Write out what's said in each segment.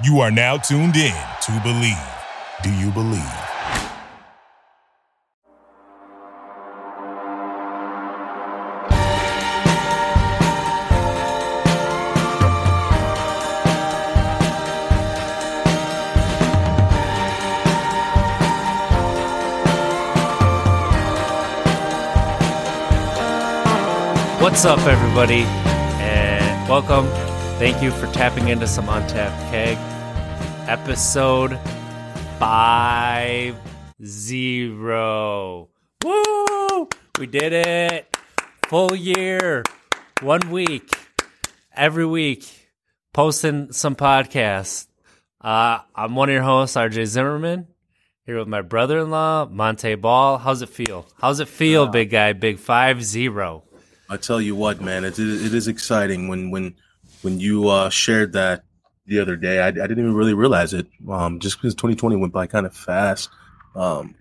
You are now tuned in to Believe. Do you believe? What's up, everybody, and welcome. Thank you for tapping into some Untapped Keg, episode five zero. Woo! We did it! Full year, one week, every week, posting some podcasts. Uh, I'm one of your hosts, RJ Zimmerman, here with my brother-in-law, Montee Ball. How's it feel? How's it feel, big guy? Big five zero. I tell you what, man, it, it is exciting when when when you uh, shared that the other day. I, I didn't even really realize it, um, just because 2020 went by kind of fast. Um,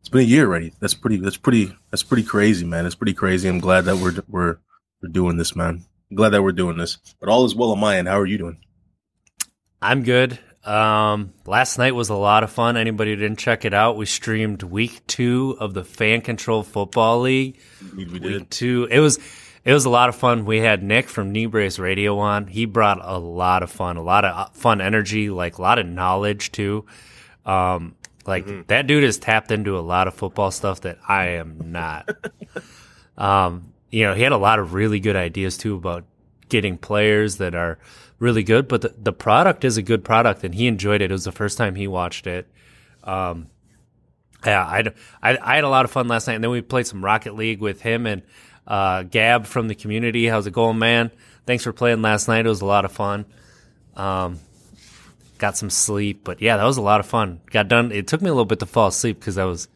it's been a year already. That's pretty. That's pretty. That's pretty crazy, man. It's pretty crazy. I'm glad that we're we're we're doing this, man. I'm glad that we're doing this. But all is well on my end. How are you doing? I'm good. Um, last night was a lot of fun. Anybody who didn't check it out, we streamed week two of the Fan Control Football League. We, we Week two. It was it was a lot of fun. We had Nick from Knee Brace Radio on. He brought a lot of fun, a lot of uh, fun energy, like a lot of knowledge too. Um, like that dude has tapped into a lot of football stuff that I am not. um, you know, he had a lot of really good ideas too about getting players that are really good, but the, the product is a good product and he enjoyed it. It was the first time he watched it. Um, yeah, I, I, I had a lot of fun last night, and then we played some Rocket League with him and uh, Gab from the community. How's it going, man? Thanks for playing last night. It was a lot of fun. Um, got some sleep, but yeah, that was a lot of fun. Got done. It took me a little bit to fall asleep because I was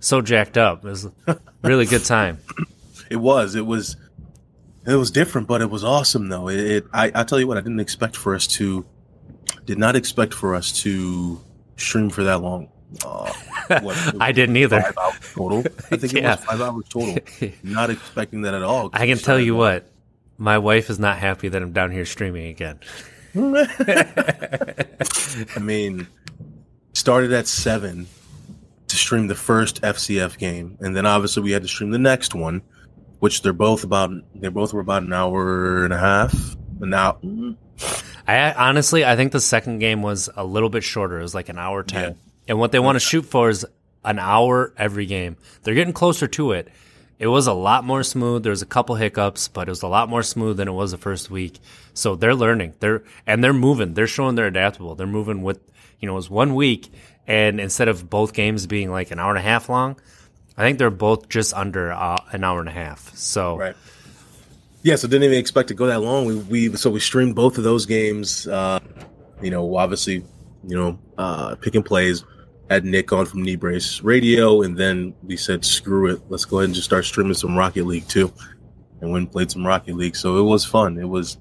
so jacked up. It was a really good time. It was. It was. It was different, but it was awesome though. It. it I. I tell you what. I didn't expect for us to. Did not expect for us to stream for that long. Uh, what, I didn't either. Five hours total. I think it Yeah. was five hours total. Not expecting that at all. I can tell you what, my wife is not happy that I'm down here streaming again. I mean, started at seven to stream the first FCF game, and then obviously we had to stream the next one, which they're both about. They both were about an hour and a half. An hour. I honestly, I think the second game was a little bit shorter. It was like an hour ten, Yeah. And what they want to shoot for is an hour every game. They're getting closer to it. It was a lot more smooth. There was a couple hiccups, but it was a lot more smooth than it was the first week. So they're learning. They're and they're moving. They're showing they're adaptable. They're moving with you know it was one week, and instead of both games being like an hour and a half long, I think they're both just under uh, an hour and a half. So Right. Yeah, so didn't even expect to go that long. We, we so we streamed both of those games. Uh, you know, obviously, you know, uh, picking plays. Had Nick on from Knee Brace Radio, and then we said, "Screw it, let's go ahead and just start streaming some Rocket League too." And went and played some Rocket League, so it was fun. It was,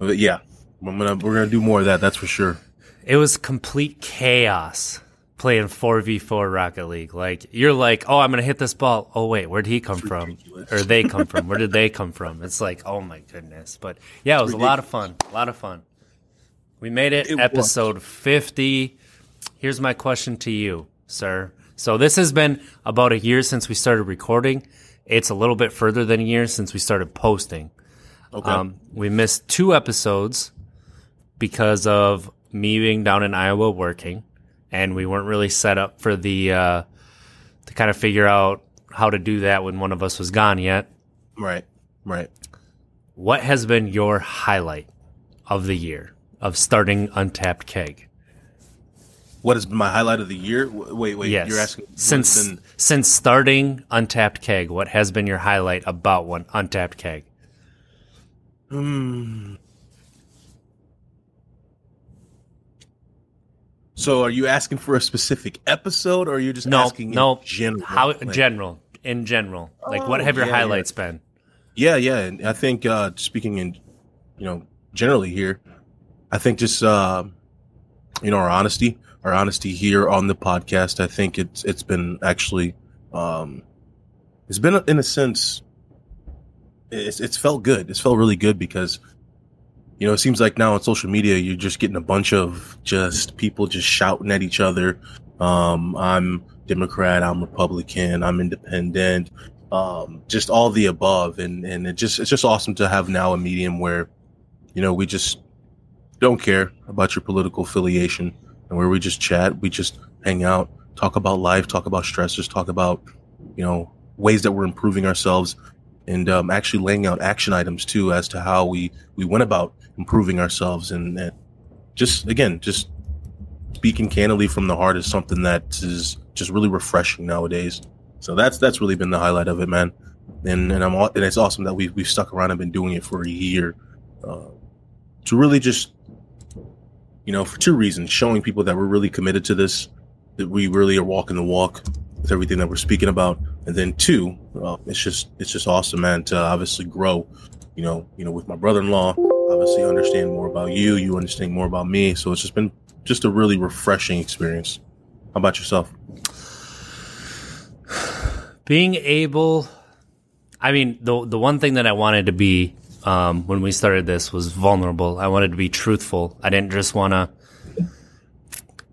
yeah, I'm gonna we're gonna do more of that. That's for sure. it was complete chaos playing 4v4 Rocket League. Like you're like, "Oh, I'm going to hit this ball. Oh wait, where'd he come from? Or they come from? Where did they come from?" It's like, "Oh my goodness." But yeah, it was a lot of fun. A lot of fun. We made it, It was. episode 50. Here's my question to you, sir. So this has been about a year since we started recording. It's a little bit further than a year since we started posting. Okay. Um, we missed two episodes because of me being down in Iowa working, and we weren't really set up for the uh, to kind of figure out how to do that when one of us was gone yet. right. Right. What has been your highlight of the year of starting Untapped Keg? What has been my highlight of the year? Wait, wait. yes, You're asking since been- since starting Untapped Keg, what has been your highlight about one Untapped Keg? Hmm. So, are you asking for a specific episode, or are you just No, asking in no, general? how Like- general in general, like what Oh, have your yeah, yeah. highlights been? Yeah, yeah. And I think uh speaking in you know, generally here, I think just uh you know, our honesty, our honesty here on the podcast, I think it's it's been actually um it's been in a sense it's it's felt good. It's felt really good because you know, it seems like now on social media, you're just getting a bunch of just people just shouting at each other. Um, I'm Democrat, I'm Republican, I'm independent, um, just all the above. And, and it just, it's just awesome to have now a medium where, you know, we just don't care about your political affiliation and where we just chat, we just hang out, talk about life, talk about stressors, talk about, you know, ways that we're improving ourselves and um, actually laying out action items too as to how we we went about improving ourselves. And, and just again just speaking candidly from the heart is something that is just really refreshing nowadays. So that's that's really been the highlight of it man. And and i'm and it's awesome that we we've stuck around and been doing it for a year uh, to really just you know for two reasons showing people that we're really committed to this that we really are walking the walk with everything that we're speaking about and then two, well, it's just it's just awesome, man, to obviously grow. You know, you know, with my brother-in-law, obviously understand more about you, you understand more about me. So it's just been just a really refreshing experience. How about yourself? Being able, I mean, the the one thing that I wanted to be um, when we started this was vulnerable. I wanted to be truthful. I didn't just want to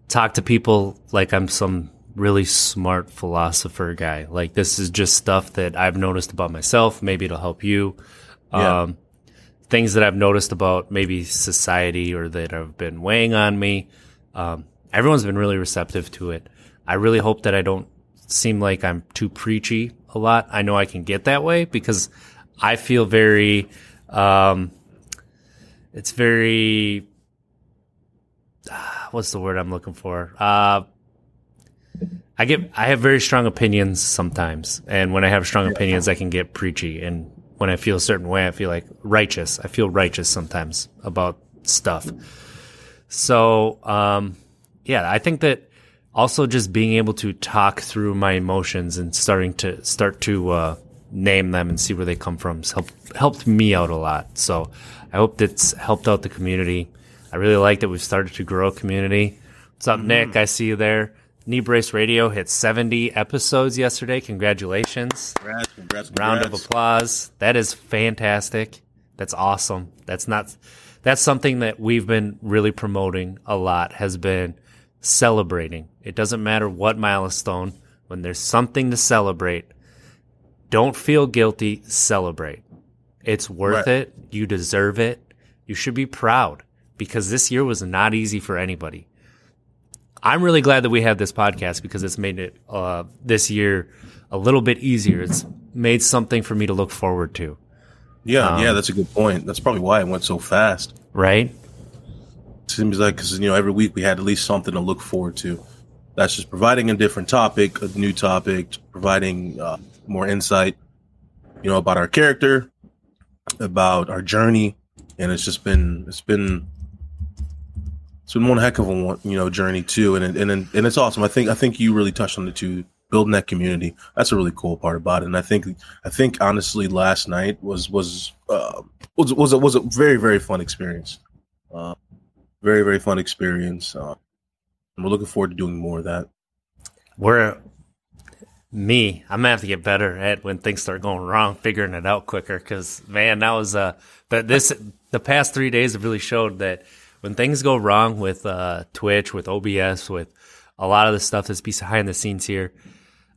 talk to people like I'm some really smart philosopher guy. Like this is just stuff that I've noticed about myself. Maybe it'll help you. Yeah. Um, things that I've noticed about maybe society or that have been weighing on me. Um, everyone's been really receptive to it. I really hope that I don't seem like I'm too preachy a lot. I know I can get that way because I feel very, um, it's very, what's the word I'm looking for? Uh, I get I have very strong opinions sometimes, and when I have strong opinions, I can get preachy. And when I feel a certain way, I feel like righteous. I feel righteous sometimes about stuff. So, um, yeah, I think that also just being able to talk through my emotions and starting to start to uh, name them and see where they come from has helped helped me out a lot. So, I hope that's helped out the community. I really like that we've started to grow a community. What's up, mm-hmm. Nick? I see you there. Knee Brace Radio hit 70 episodes yesterday. Congratulations. Congrats, congrats, congrats. Round of applause. That is fantastic. That's awesome. That's not, that's something that we've been really promoting a lot has been celebrating. It doesn't matter what milestone, when there's something to celebrate, don't feel guilty, celebrate. It's worth right. it. You deserve it. You should be proud because this year was not easy for anybody. I'm really glad that we have this podcast because it's made it uh, this year a little bit easier. It's made something for me to look forward to. Yeah, um, yeah, that's a good point. That's probably why it went so fast. Right? Seems like because you know every week we had at least something to look forward to. That's just providing a different topic, a new topic, providing uh, more insight, you know, about our character, about our journey, and it's just been it's been it's been one heck of a one, you know journey too, and and and it's awesome. I think I think you really touched on the two building that community. That's a really cool part about it. And I think I think honestly, last night was was uh, was was a, was a very very fun experience. Uh, very very fun experience. Uh, we're looking forward to doing more of that. We're me. I'm gonna have to get better at when things start going wrong, figuring it out quicker. Because man, that was uh, but this the past three days have really showed that when things go wrong with uh, Twitch, with OBS, with a lot of the stuff that's behind the scenes here,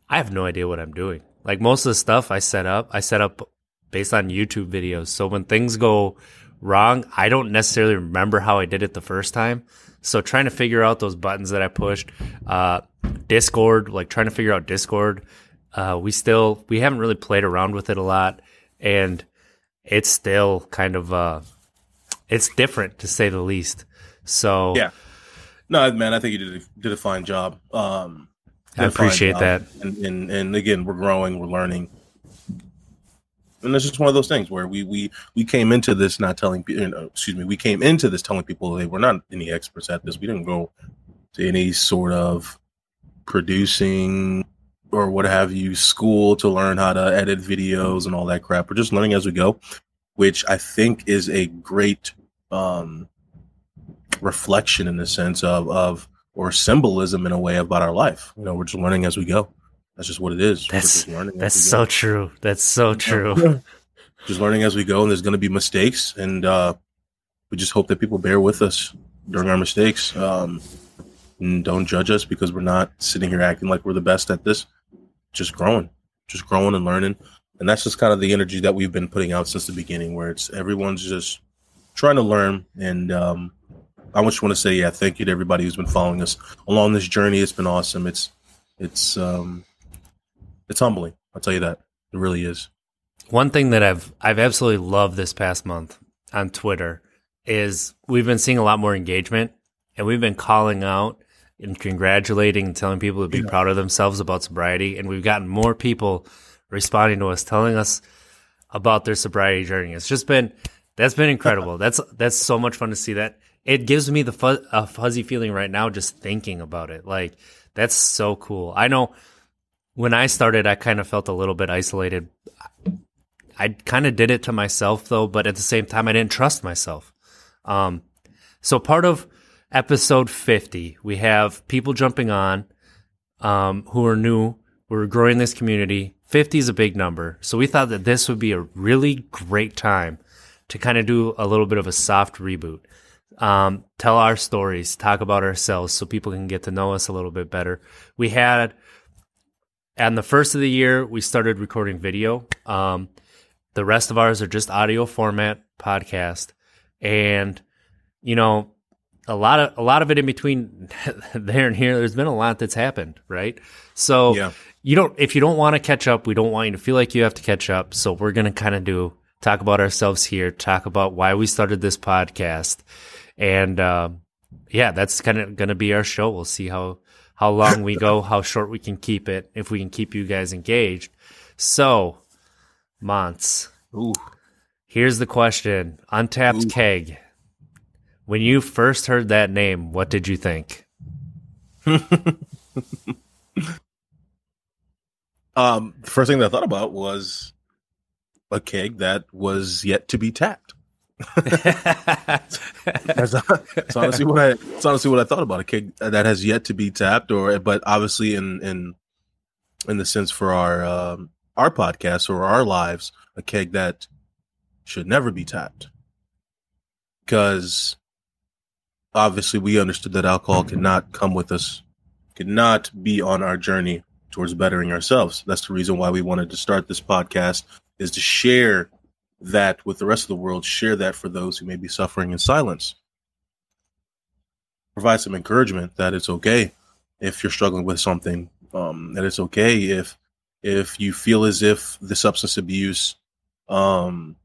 I have no idea what I'm doing. Like most of the stuff I set up, I set up based on YouTube videos. So when things go wrong, I don't necessarily remember how I did it the first time. So trying to figure out those buttons that I pushed, uh, Discord, like trying to figure out Discord, uh, we still we haven't really played around with it a lot, and it's still kind of uh, it's different to say the least. So yeah, no, man, I think you did a, did a fine job. Um, I appreciate that. And, and and again, we're growing, we're learning, and it's just one of those things where we we we came into this not telling people. You know, excuse me, we came into this telling people they were not any experts at this. We didn't go to any sort of producing or what have you school to learn how to edit videos and all that crap. We're just learning as we go which I think is a great um, reflection in the sense of of or symbolism in a way about our life. You know, we're just learning as we go. That's just what it is. That's that's so true. That's so true. just learning as we go, and there's going to be mistakes, and uh, we just hope that people bear with us during our mistakes. Um, and don't judge us because we're not sitting here acting like we're the best at this. Just growing, just growing and learning. And that's just kind of the energy that we've been putting out since the beginning, where it's everyone's just trying to learn. And um, I just want to say, yeah, thank you to everybody who's been following us along this journey. It's been awesome. It's it's um, it's humbling. I'll tell you that it really is. One thing that I've I've absolutely loved this past month on Twitter is we've been seeing a lot more engagement, and we've been calling out and congratulating and telling people to be yeah. proud of themselves about sobriety, and we've gotten more people responding to us, telling us about their sobriety journey. It's just been that's been incredible. that's that's so much fun to see that. It gives me the fuzz, a fuzzy feeling right now just thinking about it. Like that's so cool. I know when I started, I kind of felt a little bit isolated. I kind of did it to myself though, but at the same time, I didn't trust myself. Um, so part of episode 50, we have people jumping on, um, who are new. We're growing this community. 50 is a big number. So we thought that this would be a really great time to kind of do a little bit of a soft reboot. Um, tell our stories, talk about ourselves so people can get to know us a little bit better. We had, and the first of the year, we started recording video. Um, the rest of ours are just audio format podcast. And, you know, a lot of a lot of it in between there and here there's been a lot that's happened right so yeah. you don't if you don't want to catch up we don't want you to feel like you have to catch up so we're going to kind of do talk about ourselves here talk about why we started this podcast and uh, yeah that's kind of going to be our show we'll see how how long we go how short we can keep it if we can keep you guys engaged so months Ooh. here's the question untapped Ooh. keg when you first heard that name, what did you think? um, the first thing that I thought about was a keg that was yet to be tapped. That's, that's, honestly what I. That's honestly what I thought about a keg that has yet to be tapped, or but obviously in in in the sense for our um, our podcast or our lives, a keg that should never be tapped because obviously we understood that alcohol cannot come with us, cannot be on our journey towards bettering ourselves. That's the reason why we wanted to start this podcast is to share that with the rest of the world, share that for those who may be suffering in silence. Provide some encouragement that it's okay if you're struggling with something, um, that it's okay if if you feel as if the substance abuse um,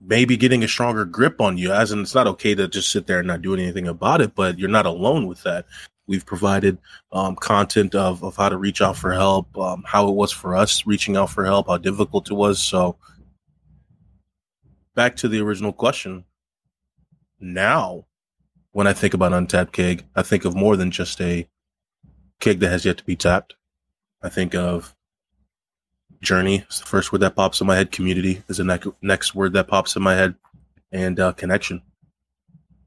maybe getting a stronger grip on you. As in it's not okay to just sit there and not do anything about it but you're not alone with that. We've provided um, content of, of how to reach out for help um, how it was for us reaching out for help how difficult it was. So back to the original question now when i think about untapped keg i think of more than just a keg that has yet to be tapped i think of journey is the first word that pops in my head. Community is the ne- next word that pops in my head, and uh, connection.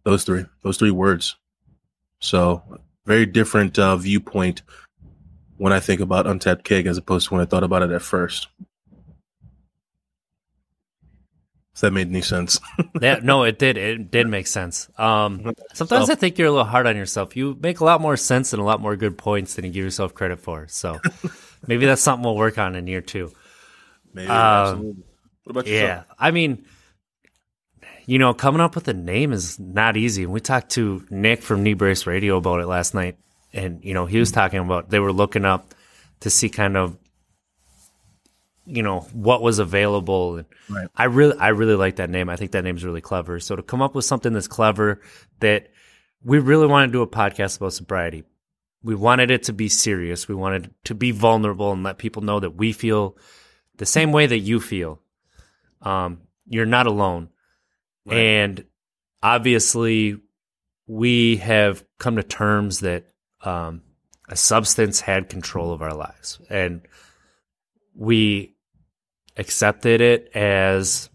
Those three, those three words. So very different uh, viewpoint when I think about untapped keg as opposed to when I thought about it at first. If that made any sense. yeah, no, it did. It did make sense. Um, sometimes so, I think you're a little hard on yourself. You make a lot more sense and a lot more good points than you give yourself credit for. So maybe that's something we'll work on in year two. Maybe. Um, what about you? Yeah, I mean, you know, coming up with a name is not easy. And we talked to Nick from Knee Brace Radio about it last night, and you know, he was talking about they were looking up to see kind of you know what was available. And right. i really i really like that name. I think that name's really clever. So to come up with something that's clever that we really want to do a podcast about sobriety. We wanted it to be serious. We wanted to be vulnerable and let people know that we feel the same way that you feel. Um, you're not alone. Right. and obviously we have come to terms that um, a substance had control of our lives. And we accepted it as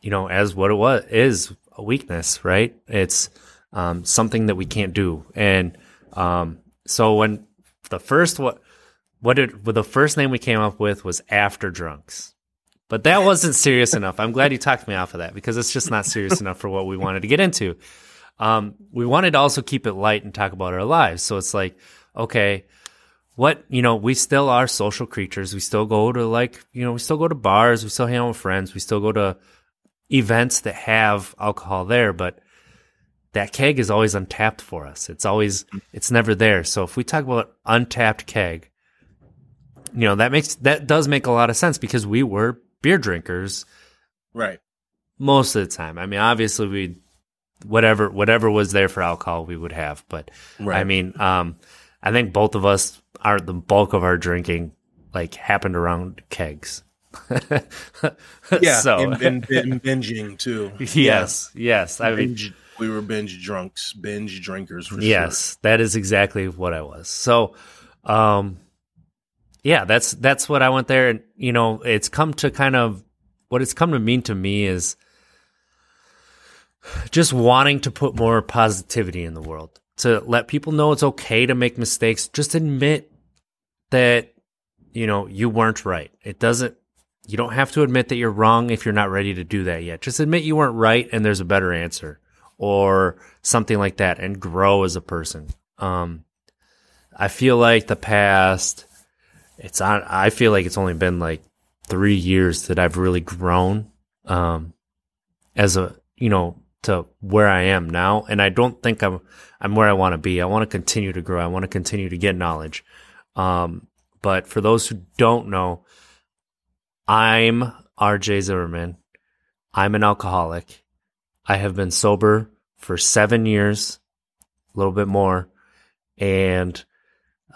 you know as what it was is a weakness right it's um, something that we can't do and um, so when the first what what did well, the first name we came up with was after drunks But that wasn't serious enough. I'm glad you talked me off of that because it's just not serious enough for what we wanted to get into. Um, we wanted to also keep it light and talk about our lives. So it's like, okay, what, you know, we still are social creatures. We still go to like, you know, we still go to bars. We still hang out with friends. We still go to events that have alcohol there, but that keg is always untapped for us. It's always, it's never there. So if we talk about untapped keg, you know, that makes, that does make a lot of sense because we were beer drinkers Right. most of the time. I mean, obviously we whatever whatever was there for alcohol we would have, but Right. I mean, um, I think both of us are the bulk of our drinking like happened around kegs. Yeah. so and, and, and binging too. yes, yes. I mean, Binge, we were binge drunks, binge drinkers for yes, that is exactly what I was. So, um, yeah, that's that's what I went there, and you know, it's come to kind of what it's come to mean to me is just wanting to put more positivity in the world to let people know it's okay to make mistakes. Just admit that you know you weren't right. It doesn't. You don't have to admit that you're wrong if you're not ready to do that yet. Just admit you weren't right and there's a better answer or something like that and grow as a person. Um, I feel like the past, it's on, I feel like it's only been like three years that I've really grown, um, as a, you know, to where I am now. And I don't think I'm, I'm where I want to be. I want to continue to grow. I want to continue to get knowledge. Um, but for those who don't know, I'm RJ Zimmerman. I'm an alcoholic. I have been sober for seven years, a little bit more, and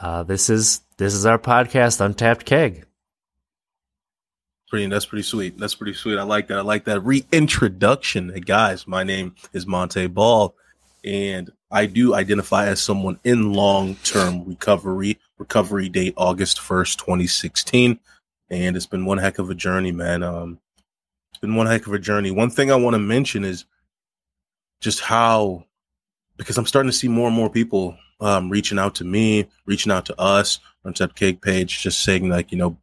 uh, this is this is our podcast, Untapped Keg. Pretty, that's pretty sweet. That's pretty sweet. I like that. I like that reintroduction. Hey guys, my name is Montee Ball, and I do identify as someone in long-term recovery. Recovery date August first, twenty sixteen, and it's been one heck of a journey, man. Um, it's been one heck of a journey. One thing I want to mention is just how, because I'm starting to see more and more people um, reaching out to me, reaching out to us on Cake page, just saying like, you know,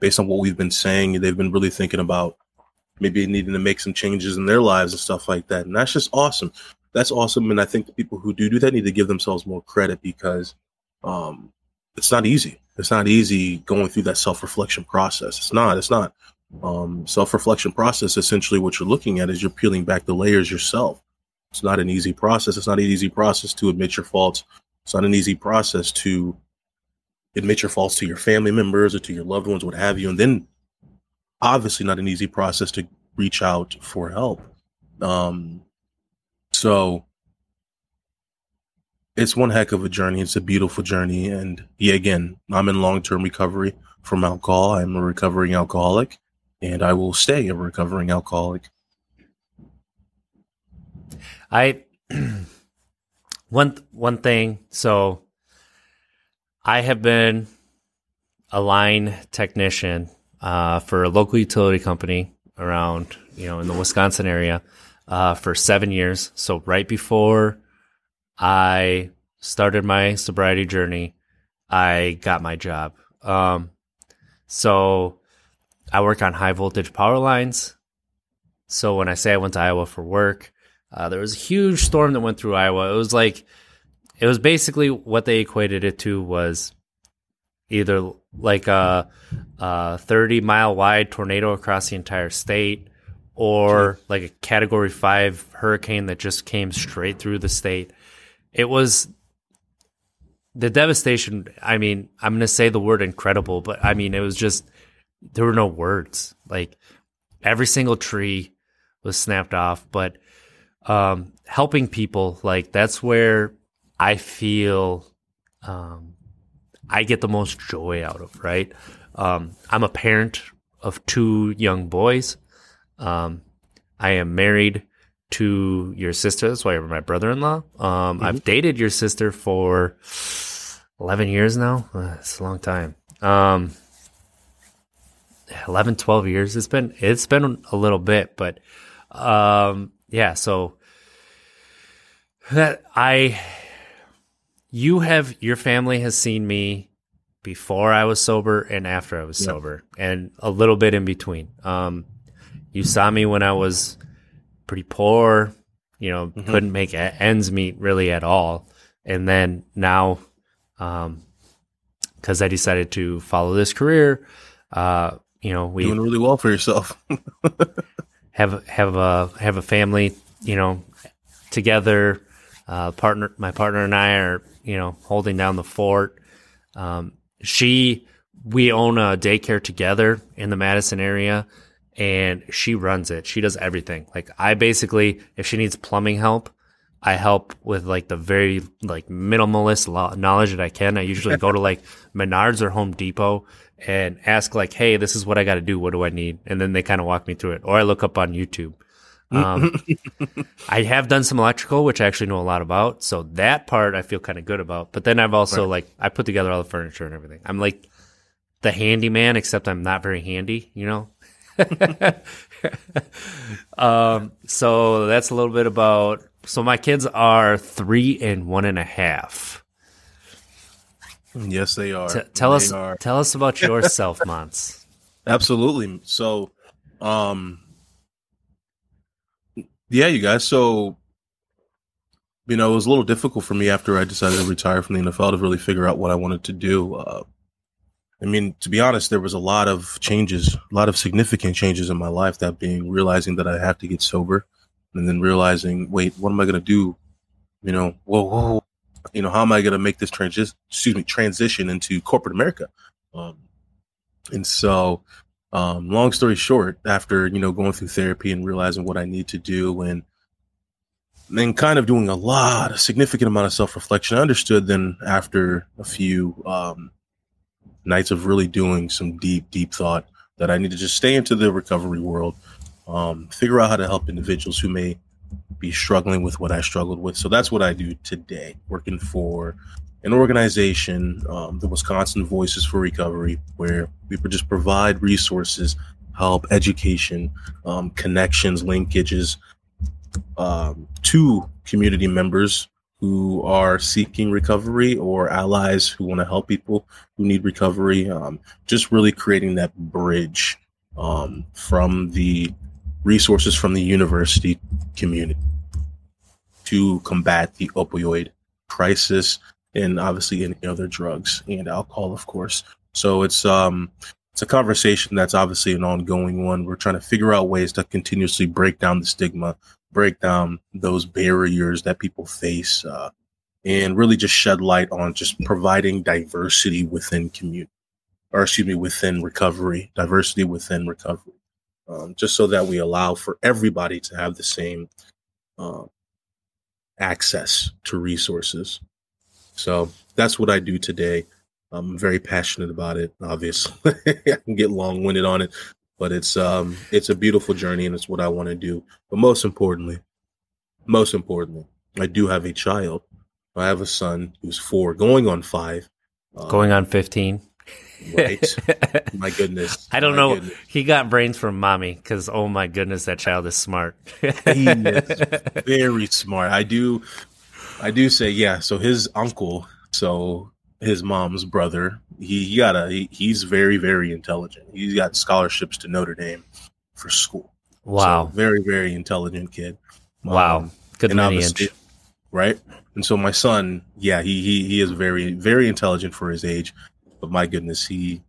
based on what we've been saying, they've been really thinking about maybe needing to make some changes in their lives and stuff like that. And that's just awesome. That's awesome. And I think the people who do do that need to give themselves more credit because um, it's not easy. It's not easy going through that self reflection process. It's not. It's not. Um, self reflection process, essentially, what you're looking at is you're peeling back the layers yourself. It's not an easy process. It's not an easy process to admit your faults. It's not an easy process to admit your faults to your family members or to your loved ones, what have you. And then obviously not an easy process to reach out for help. Um, so it's one heck of a journey. It's a beautiful journey. And yeah, again, I'm in long term recovery from alcohol. I'm a recovering alcoholic and I will stay a recovering alcoholic. I one one thing. So I have been a line technician uh, for a local utility company around you know in the Wisconsin area uh, for seven years. So right before I started my sobriety journey, I got my job. Um, so I work on high voltage power lines. So when I say I went to Iowa for work, uh, there was a huge storm that went through Iowa. It was like, it was basically what they equated it to was either like a, a 30 mile wide tornado across the entire state or like a category five hurricane that just came straight through the state. It was the devastation. I mean, I'm going to say the word incredible, but I mean, it was just, there were no words. Like every single tree was snapped off, but um, helping people, like that's where I feel um, I get the most joy out of, right? Um, I'm a parent of two young boys. Um, I am married to your sister. That's why you're my brother-in-law. Um, I've dated your sister for 11 years now. Uh, it's a long time. Um, 11, 12 years. It's been, it's been a little bit, but, um, yeah, so that I, you have, your family has seen me before I was sober and after I was Yep. sober, and a little bit in between. Um, you saw me when I was pretty poor, you know, Mhm. couldn't make ends meet really at all, and then now, um, because I decided to follow this career, uh, you know, we Doing really well for yourself. have have a have a family, you know, together. Uh, partner, my partner and I are, you know, holding down the fort. Um, she, we own a daycare together in the Madison area, and she runs it. She does everything. Like I basically, if she needs plumbing help, I help with like the very like minimalist knowledge that I can. I usually go to like Menards or Home Depot and ask like, "Hey, this is what I got to do. What do I need?" And then they kind of walk me through it, or I look up on YouTube. Um, I have done some electrical, which I actually know a lot about. So that part I feel kind of good about. But then I've also like I put together all the furniture and everything. I'm like the handyman, except I'm not very handy. You know. um. So that's a little bit about. So my kids are three and one and a half. yes, they are. T- tell They us. are. Tell us about yourself, Mons. Absolutely. So, um, yeah, you guys. So, you know, it was a little difficult for me after I decided to retire from the NFL to really figure out what I wanted to do. Uh, I mean, to be honest, there was a lot of changes, a lot of significant changes in my life. That being realizing that I have to get sober, and then realizing, wait, what am I going to do? You know, whoa, whoa, you know, how am I going to make this transition? Excuse me, transition into corporate America. Um, and so, um, long story short, after you know going through therapy and realizing what I need to do, and then kind of doing a lot, a significant amount of self reflection, I understood. Then after a few um, nights of really doing some deep, deep thought, that I need to just stay into the recovery world, um, figure out how to help individuals who may be struggling with what I struggled with. So that's what I do today, working for an organization, um, the Wisconsin Voices for Recovery, where we just provide resources, help, education, um, connections, linkages um, to community members who are seeking recovery or allies who want to help people who need recovery. Um, just really creating that bridge um, from the resources from the university community to combat the opioid crisis and obviously any other drugs and alcohol, of course. So it's um it's a conversation that's obviously an ongoing one. We're trying to figure out ways to continuously break down the stigma, break down those barriers that people face, uh, and really just shed light on just providing diversity within community, or excuse me, within recovery, diversity within recovery, um, just so that we allow for everybody to have the same um, access to resources. So that's what I do today. I'm very passionate about it. Obviously, I can get long winded on it, but it's um it's a beautiful journey and it's what I want to do. But most importantly, most importantly, I do have a child. I have a son who's four, going on five. Um, Going on fifteen. right. My goodness. I don't know. goodness. He got brains from mommy because oh my goodness, that child is smart. He is very smart. I do, I do say yeah. So his uncle, so his mom's brother, he, he got a he, he's very very intelligent. He's got scholarships to Notre Dame for school. wow, So, very very intelligent kid. wow, Um, good lineage. right? And so my son, yeah, he he he is very very intelligent for his age, but my goodness, he,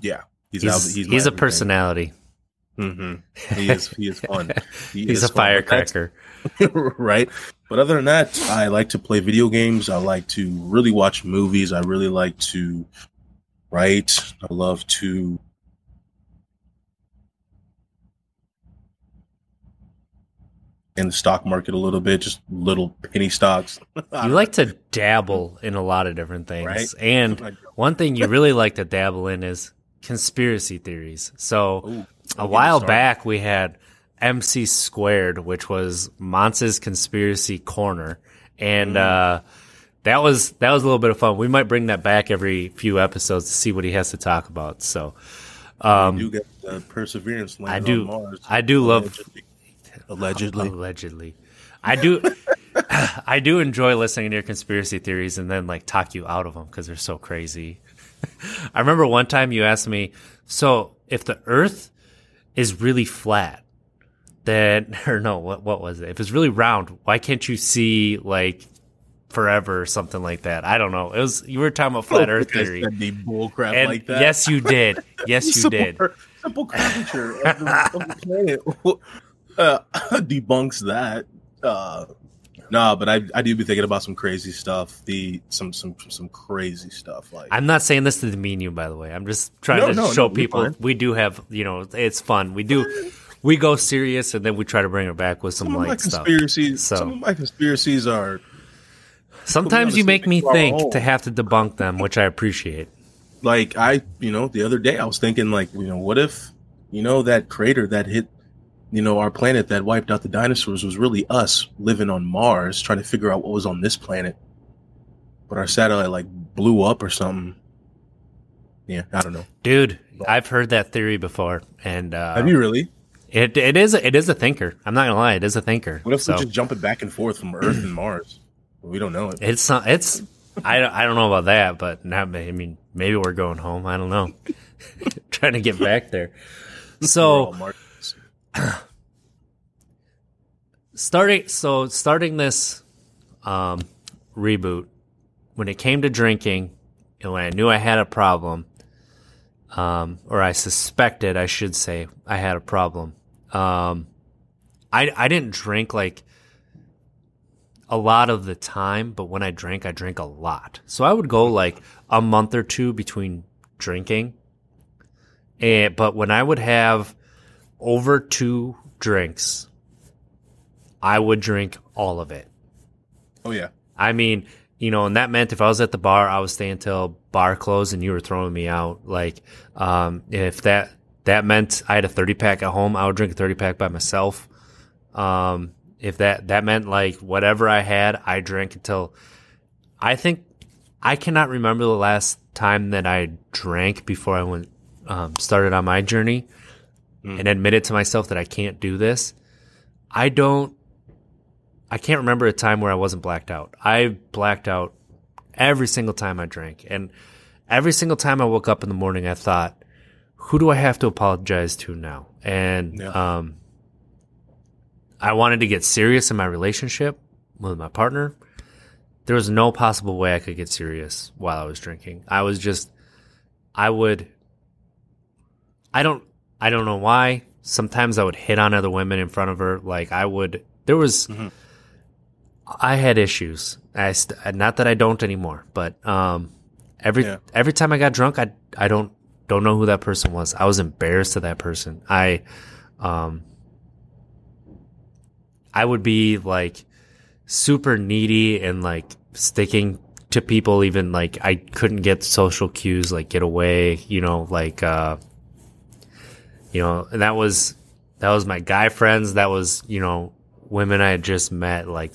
yeah, he's He's out- he's, my a everything. personality. Mhm. He is he is fun. He he's is a fun. Firecracker. right? But other than that, I like to play video games. I like to really watch movies. I really like to write. I love to. In the stock market a little bit, just little penny stocks. You like to dabble in a lot of different things, Right. and one thing you really like to dabble in is conspiracy theories. So Ooh, a while back we had MC squared, which was Monce's conspiracy corner, and uh, that was that was a little bit of fun. We might bring that back every few episodes to see what he has to talk about. So um, you get the perseverance. I do- On Mars, I do love- allegedly. allegedly. allegedly, I do. I do enjoy listening to your conspiracy theories and then like talk you out of them because they're so crazy. I remember one time you asked me, so if the Earth is really flat, then or no, what what was it? If it's really round, why can't you see like forever or something like that? I don't know. It was you were talking about flat Earth theory. Bullcrap And like that. yes, you did. Yes, you did. Simple curvature of the, of the planet uh, debunks that. Uh, nah, but I, I do be thinking about some crazy stuff. The some some some crazy stuff like I'm not saying this to demean you, by the way. I'm just trying No, to no, show no, people fine. we do have, you know, it's fun. We do, we go serious and then we try to bring it back with some some of light stuff. conspiracies. So- Some of my conspiracies are Sometimes you make me think car. to have to debunk them, which I appreciate. like I, you know, the other day I was thinking like, you know, what if, you know, that crater that hit, you know, our planet that wiped out the dinosaurs was really us living on Mars trying to figure out what was on this planet. But our satellite like blew up or something. Yeah, I don't know. Dude, I've heard that theory before, and uh, Have you really? it it is a, it is a thinker. I'm not gonna lie, it is a thinker. What if so we're just jumping back and forth from Earth and Mars? We don't know it. it's not, it's I don't, I don't know about that, but not, I mean maybe we're going home. I don't know. Trying to get back there. So. starting so starting this um, reboot when it came to drinking and when I knew I had a problem um, or I suspected I should say I had a problem um, I I didn't drink like a lot of the time but when I drank I drank a lot. So I would go like a month or two between drinking. And but when I would have over two drinks I would drink all of it. Oh yeah. I mean, you know, and that meant if I was at the bar, I was staying till bar closed and you were throwing me out. Like, um, if that, that meant I had a 30 pack at home, I would drink a 30 pack by myself. Um, if that, that meant like whatever I had, I drank until I think I cannot remember the last time that I drank before I went, um, started on my journey and admitted to myself that I can't do this. I don't I can't remember a time where I wasn't blacked out. I blacked out every single time I drank. And every single time I woke up in the morning, I thought, who do I have to apologize to now? And Yeah. um, I wanted to get serious in my relationship with my partner. There was no possible way I could get serious while I was drinking. I was just, I would, I don't, I don't know why. Sometimes I would hit on other women in front of her. Like I would, there was, I had issues. I st- not that I don't anymore, but um, every Yeah. every time I got drunk, I I don't don't know who that person was. I was embarrassed to that person. I um I would be like super needy and like sticking to people even like I couldn't get social cues like get away, you know, like uh you know, and that was that was my guy friends, that was, you know, women I had just met, like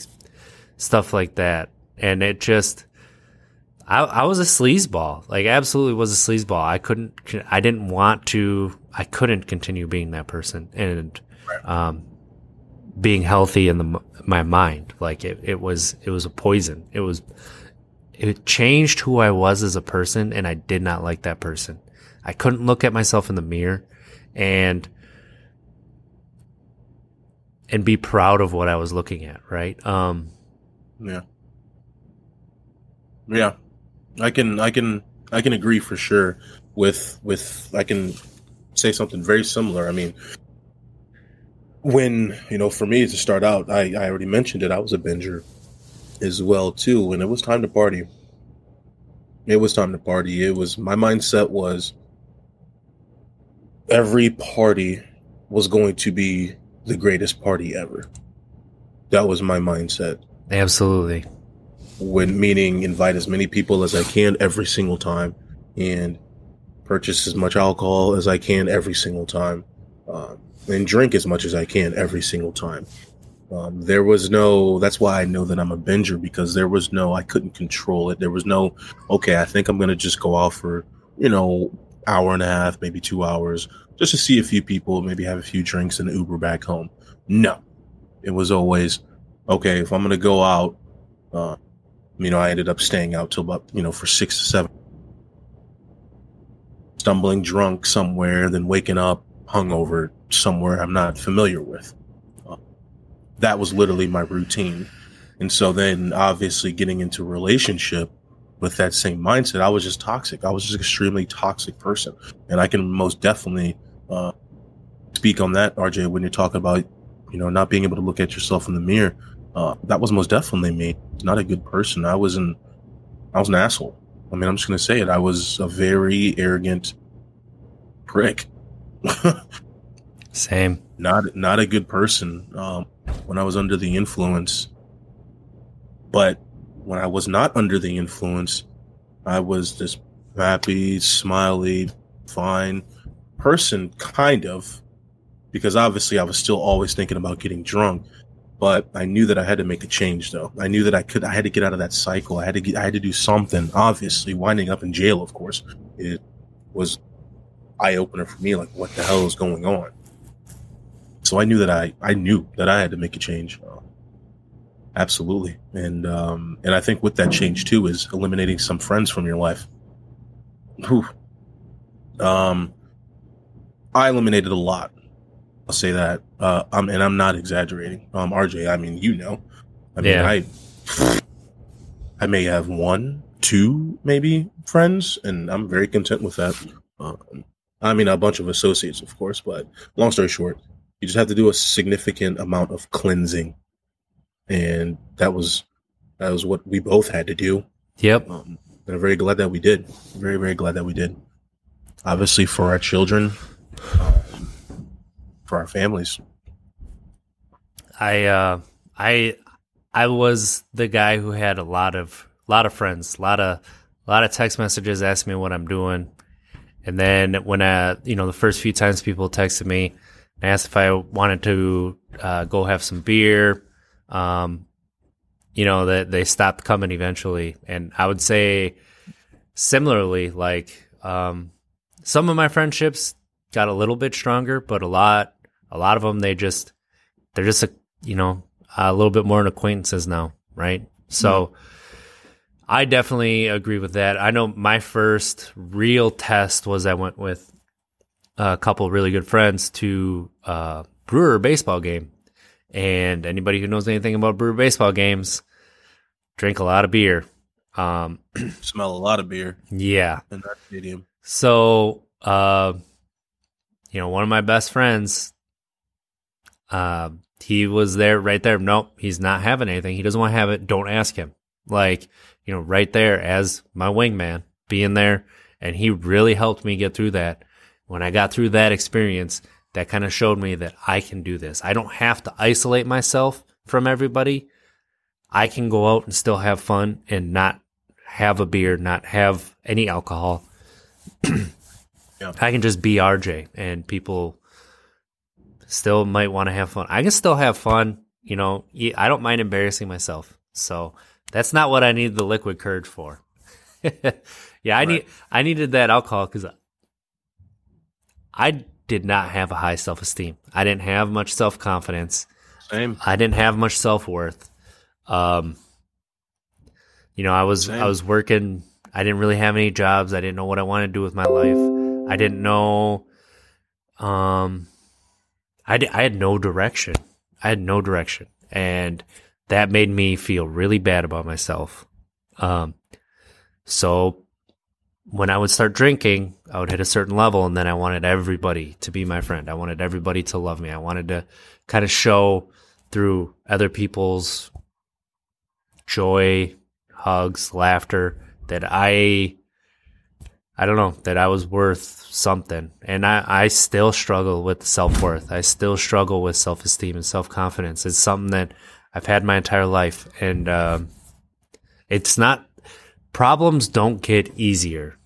stuff like that. And it just I, I was a sleazeball. Like absolutely was a sleazeball. I couldn't I didn't want to I couldn't continue being that person and um being healthy in the my mind. Like it, it was it was a poison. It was it changed who I was as a person and I did not like that person. I couldn't look at myself in the mirror and and be proud of what I was looking at, right? Um Yeah. Yeah. I can I can I can agree for sure with with I can say something very similar. I mean when, you know, for me to start out, I, I already mentioned it, I was a binger as well too. When it was time to party. It was time to party. It was my mindset was every party was going to be the greatest party ever. That was my mindset absolutely. when meaning invite as many people as I can every single time and purchase as much alcohol as I can every single time um, and drink as much as I can every single time. Um, there was no, that's why I know that I'm a binger because there was no, I couldn't control it. There was no, okay, I think I'm going to just go out for, you know, hour and a half, maybe two hours just to see a few people, maybe have a few drinks and Uber back home. No, it was always, okay, if I'm to go out, uh, you know, I ended up staying out till about, you know, for six to seven. stumbling drunk somewhere, then waking up hungover somewhere I'm not familiar with. Uh, that was literally my routine. And so then obviously getting into relationship with that same mindset, I was just toxic. I was just an extremely toxic person. And I can most definitely uh, speak on that, RJ, when you're talking about, you know, not being able to look at yourself in the mirror. Uh, that was most definitely me. Not a good person. I was an, I was an asshole. I mean, I'm just going to say it. I was a very arrogant prick. Same. Not not a good person um, when I was under the influence. But when I was not under the influence, I was this happy, smiley, fine person, kind of, because obviously I was still always thinking about getting drunk. But I knew that I had to make a change, though. I knew that I could. I had to get out of that cycle. I had to get. I had to do something. Obviously, winding up in jail, of course, it was eye opener for me. Like, what the hell is going on? So I knew that I. I knew that I had to make a change. Absolutely, and um, and I think with that change too is eliminating some friends from your life. Whew. Um, I eliminated a lot. I'll say that. Uh, I'm, and I'm not exaggerating. Um, RJ, I mean, you know, I mean, Yeah. I, I may have one, two, maybe friends, and I'm very content with that. Um, I mean, a bunch of associates, of course, but long story short, you just have to do a significant amount of cleansing, and that was that was what we both had to do. Yep. Um, and I'm very glad that we did. Very, very glad that we did. Obviously, for our children, um, for our families. I uh I I was the guy who had a lot of lot of friends, a lot of a lot of text messages asking me what I'm doing. And then when I, you know, the first few times people texted me and asked if I wanted to uh, go have some beer, um, you know, that they stopped coming eventually. And I would say similarly, like um, some of my friendships got a little bit stronger, but a lot, a lot of them they just they're just a you know a little bit more an acquaintances now, right? So I definitely agree with that. I know my first real test was I went with a couple of really good friends to uh, Brewer baseball game, and anybody who knows anything about Brewer baseball games drink a lot of beer. Um, Smell a lot of beer yeah, in that stadium. so, uh, you know, one of my best friends, uh, he was there right there. Nope, he's not having anything. He doesn't want to have it. Don't ask him. Like, you know, right there as my wingman being there. And he really helped me get through that. When I got through that experience, that kind of showed me that I can do this. I don't have to isolate myself from everybody. I can go out and still have fun and not have a beer, not have any alcohol. Yeah. I can just be RJ and people still might want to have fun. I can still have fun, you know. I don't mind embarrassing myself. So that's not what I need the liquid courage for. yeah, I need I needed that alcohol cuz I did not have a high self-esteem. I didn't have much self-confidence. Same. I didn't have much self worth. Um, you know, I was Same. I was working. I didn't really have any jobs. I didn't know what I wanted to do with my life. I didn't know. Um, I I had no direction. I had no direction, and that made me feel really bad about myself. Um, so when I would start drinking, I would hit a certain level, and then I wanted everybody to be my friend. I wanted everybody to love me. I wanted to kind of show through other people's joy, hugs, laughter that I I don't know, that I was worth something. And I, I still struggle with self worth. I still struggle with self esteem and self confidence. It's something that I've had my entire life. And um, it's not, problems don't get easier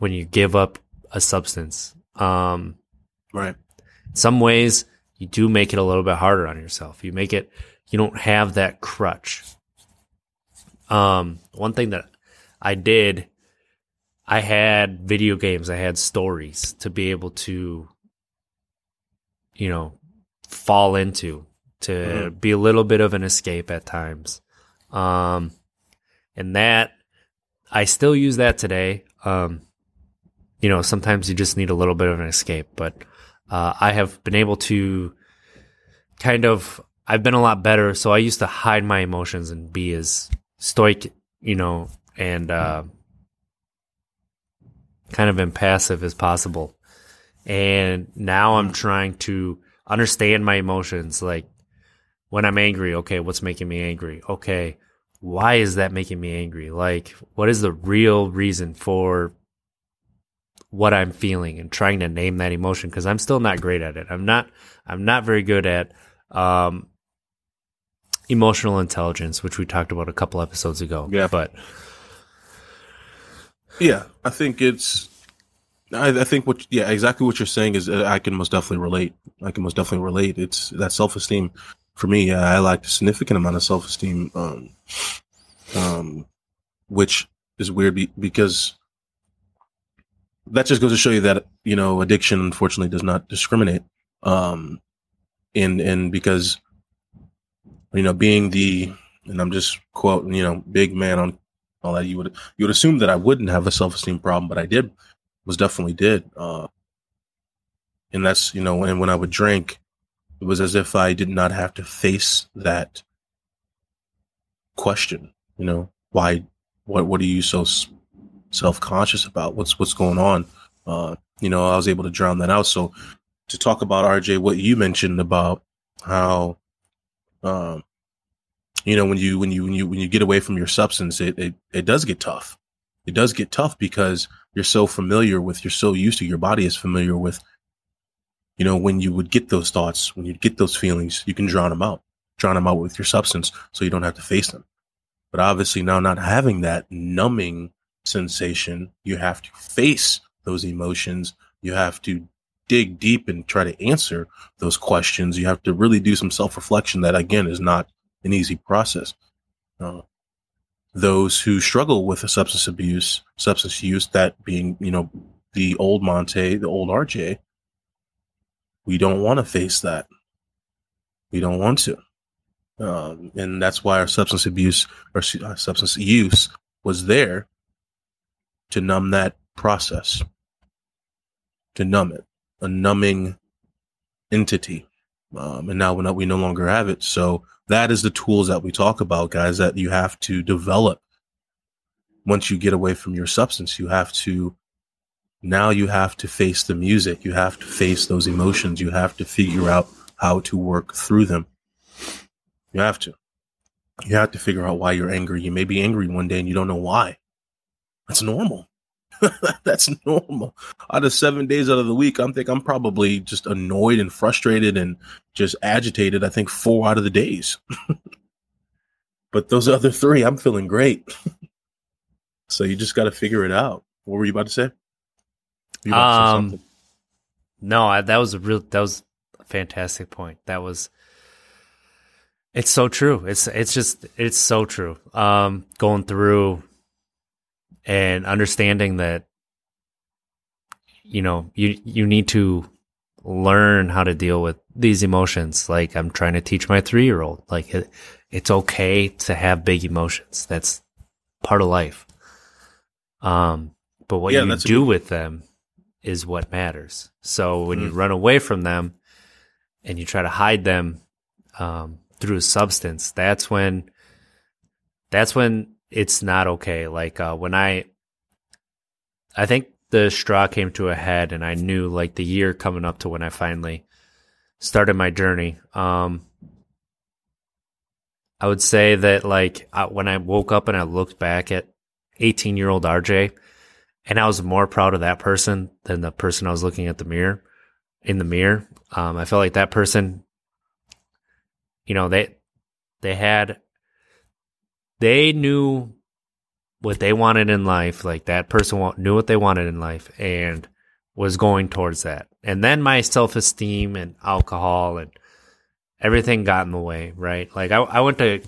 when you give up a substance. Um, Right. some ways you do make it a little bit harder on yourself. You make it you don't have that crutch. Um one thing that i did i had video games. I had stories to be able to you know fall into to be a little bit of an escape at times. Um and that i still use that today. Um you know, sometimes you just need a little bit of an escape. But uh, I have been able to kind of, I've been a lot better. So I used to hide my emotions and be as stoic, you know, and uh, kind of impassive as possible. And now I'm trying to understand my emotions. Like when I'm angry, okay, what's making me angry? Okay, why is that making me angry? Like, what is the real reason for what I'm feeling and trying to name that emotion because I'm still not great at it. I'm not I'm not very good at um, emotional intelligence, which we talked about a couple episodes ago. Yeah. But Yeah, I think it's. I, I think what yeah exactly what you're saying is uh, I can most definitely relate. I can most definitely relate. It's that self esteem for me. I lacked a significant amount of self esteem, um, um, which is weird be, because that just goes to show you that you know addiction unfortunately does not discriminate. Um, and and because you know being the and I'm just quoting you know big man on all that you would you would assume that I wouldn't have a self esteem problem, but I did was definitely did. Uh, and that's you know when when I would drink, it was as if I did not have to face that question. You know why? What what are you so self conscious about? What's what's going on? Uh, you know, I was able to drown that out. So to talk about RJ, what you mentioned about how, um, you know, when you when you when you when you get away from your substance, it it, it does get tough. It does get tough because you're so familiar with, you're so used to, your body is familiar with. You know, when you would get those thoughts, when you get those feelings, you can drown them out, drown them out with your substance, so you don't have to face them. But obviously, now not having that numbing sensation, you have to face those emotions. You have to dig deep and try to answer those questions. You have to really do some self reflection. That again is not an easy process. Uh, those who struggle with substance abuse, substance use, that being, you know, the old Montee, the old RJ, we don't want to face that. We don't want to. Um, and that's why our substance abuse or uh, substance use was there to numb that process, to numb it, a numbing entity. Um, and now we no, we no longer have it. So that is the tools that we talk about, guys, that you have to develop once you get away from your substance. You have to, now you have to face the music. You have to face those emotions. You have to figure out how to work through them. You have to. You have to figure out why you're angry. You may be angry one day and you don't know why. That's normal. That's normal. Out of seven days out of the week, I'm think I'm probably just annoyed and frustrated and just agitated. I think four out of the days. but those other three, I'm feeling great. so you just got to figure it out. What were you about to say? You about to say um, no, I, that was a real. That was a fantastic point. That was. It's so true. It's it's just it's so true. Um, going through and understanding that you know you you need to learn how to deal with these emotions. Like i'm trying to teach my 3 year old like it, it's okay to have big emotions. That's part of life. Um but what yeah, you do good- with them is what matters. So when mm. you run away from them and you try to hide them um, through a substance that's when that's when it's not okay. Like uh, when I, I think the straw came to a head, and I knew like the year coming up to when I finally started my journey. Um, I would say that like I, when I woke up and I looked back at 18 year old RJ, and I was more proud of that person than the person I was looking at the mirror in the mirror. Um, I felt like that person, you know, they they had they knew what they wanted in life. Like that person knew what they wanted in life and was going towards that. And then my self esteem and alcohol and everything got in the way, right? Like I, I went to,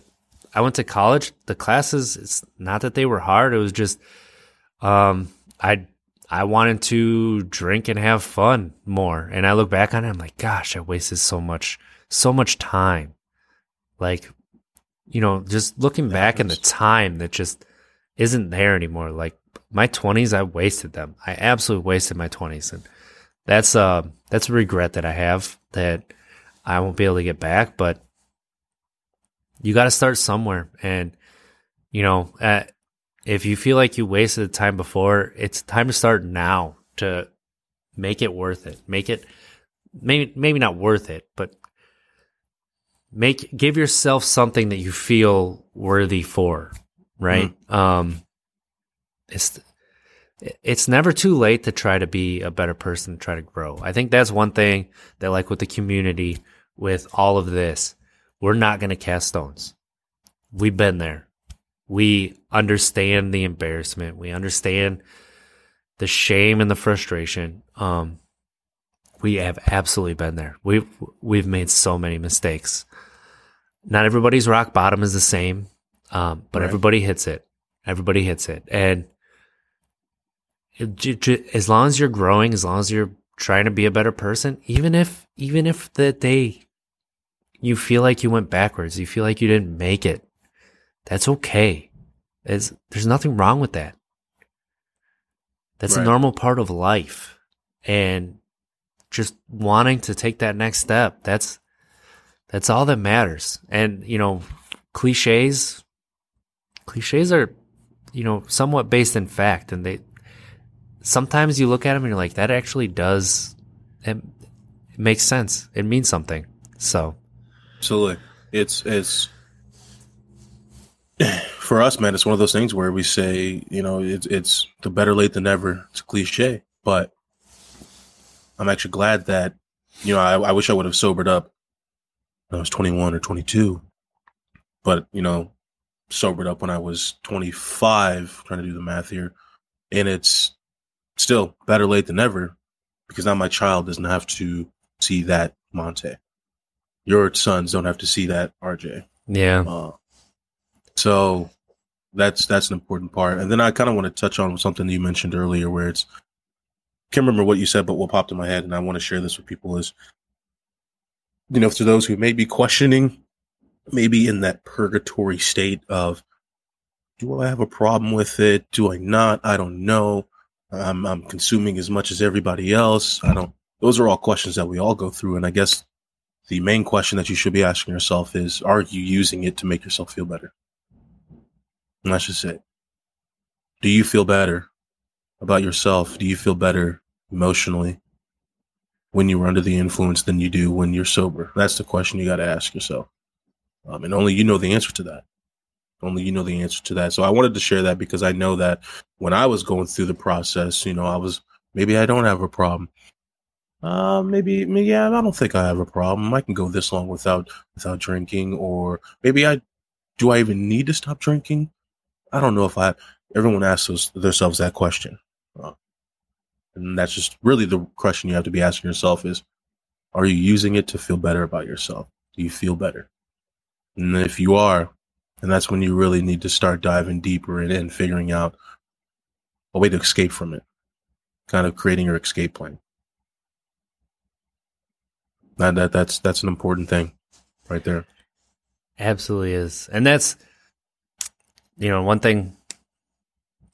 I went to college. The classes, it's not that they were hard. It was just, um, I, I wanted to drink and have fun more. And I look back on it, I'm like, gosh, I wasted so much, so much time. Like you know, just looking that back in the time that just isn't there anymore. Like my 20s, I wasted them. I absolutely wasted my 20s. And that's, uh, that's a regret that I have that I won't be able to get back, but you got to start somewhere. And, you know, uh, if you feel like you wasted the time before, it's time to start now to make it worth it. Make it maybe maybe not worth it, but make give yourself something that you feel worthy for, right? Mm. Um it's it's never too late to try to be a better person, try to grow. I think that's one thing that like with the community with all of this, we're not going to cast stones. We've been there. We understand the embarrassment. We understand the shame and the frustration. Um, we have absolutely been there. We've we've made so many mistakes. Not everybody's rock bottom is the same, um, but right. everybody hits it. Everybody hits it, and it, as long as you're growing, as long as you're trying to be a better person, even if even if the day you feel like you went backwards, you feel like you didn't make it, that's okay. It's, there's nothing wrong with that. That's right. a normal part of life. And just wanting to take that next step, that's that's all that matters. And, you know, cliches cliches are, you know, somewhat based in fact and they sometimes you look at them and you're like that actually does it, it makes sense. It means something. So, absolutely. It's it's for us, man, it's one of those things where we say, you know, it's it's the better late than never. It's a cliche, but I'm actually glad that, you know, I, I wish I would have sobered up I was 21 or 22, but you know, sobered up when I was 25. Trying to do the math here, and it's still better late than never because now my child doesn't have to see that Montee. Your sons don't have to see that RJ. Yeah. Uh, so that's that's an important part. And then I kind of want to touch on something you mentioned earlier, where it's can't remember what you said, but what popped in my head, and I want to share this with people is, you know, to those who may be questioning, maybe in that purgatory state of, do I have a problem with it? Do I not? I don't know. I'm I'm consuming as much as everybody else. I don't. Those are all questions that we all go through, and I guess the main question that you should be asking yourself is: Are you using it to make yourself feel better? And that's just it. Do you feel better about yourself? Do you feel better emotionally when you are under the influence than you do when you're sober? That's the question you got to ask yourself. Um, and only you know the answer to that. Only you know the answer to that. So I wanted to share that because I know that when I was going through the process, you know, I was maybe I don't have a problem. Uh, maybe, maybe yeah, I don't think I have a problem. I can go this long without without drinking, or maybe I do. I even need to stop drinking? I don't know if I. Everyone asks themselves that question, uh, and that's just really the question you have to be asking yourself: is Are you using it to feel better about yourself? Do you feel better? And if you are, then that's when you really need to start diving deeper in and figuring out a way to escape from it, kind of creating your escape plan. That, that that's that's an important thing, right there. Absolutely is, and that's you know, one thing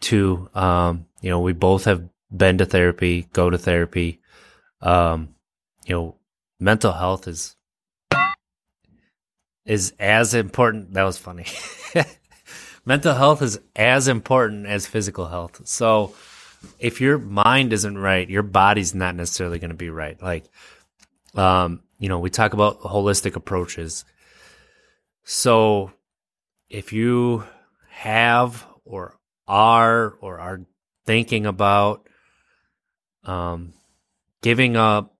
too, um, you know, we both have been to therapy, go to therapy. Um, you know, mental health is is as important. That was funny. mental health is as important as physical health. So if your mind isn't right, your body's not necessarily going to be right. Like, um, you know, we talk about holistic approaches. So if you have or are or are thinking about um, giving up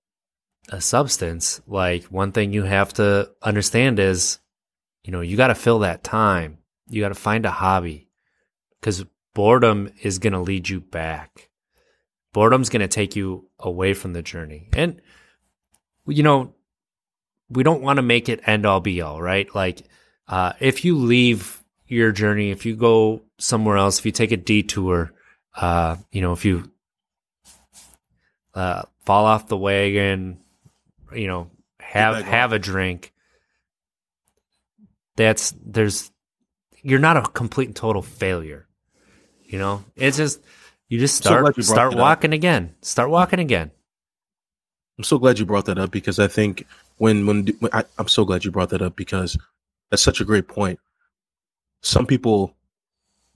a substance, like one thing you have to understand is, you know, you got to fill that time. You got to find a hobby because boredom is going to lead you back. Boredom's going to take you away from the journey. And, you know, we don't want to make it end all be all, right? Like, uh, if you leave your journey, if you go somewhere else, if you take a detour, uh, you know, if you uh, fall off the wagon, you know, have have a drink. That's there's you're not a complete and total failure. You know, it's just you just start glad you start that up. walking again. Start walking again. I'm so glad you brought that up because I think when when, when I, I'm so glad you brought that up because that's such a great point. Some people,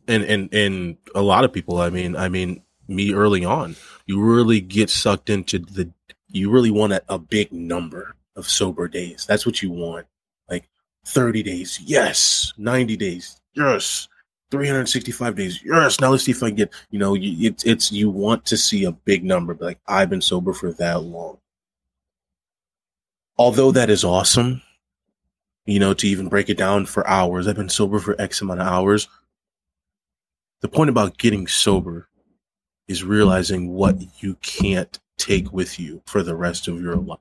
and and and a lot of people. I mean, I mean, me early on, you really get sucked into the. You really want a, a big number of sober days. That's what you want, like 30 days. Yes, 90 days. Yes. 365 days. Yes. Now let's see if I get, you know, you, it's, it's, you want to see a big number, but like I've been sober for that long although that is awesome, you know, to even break it down for hours, I've been sober for X amount of hours. The point about getting sober is realizing what you can't take with you for the rest of your life.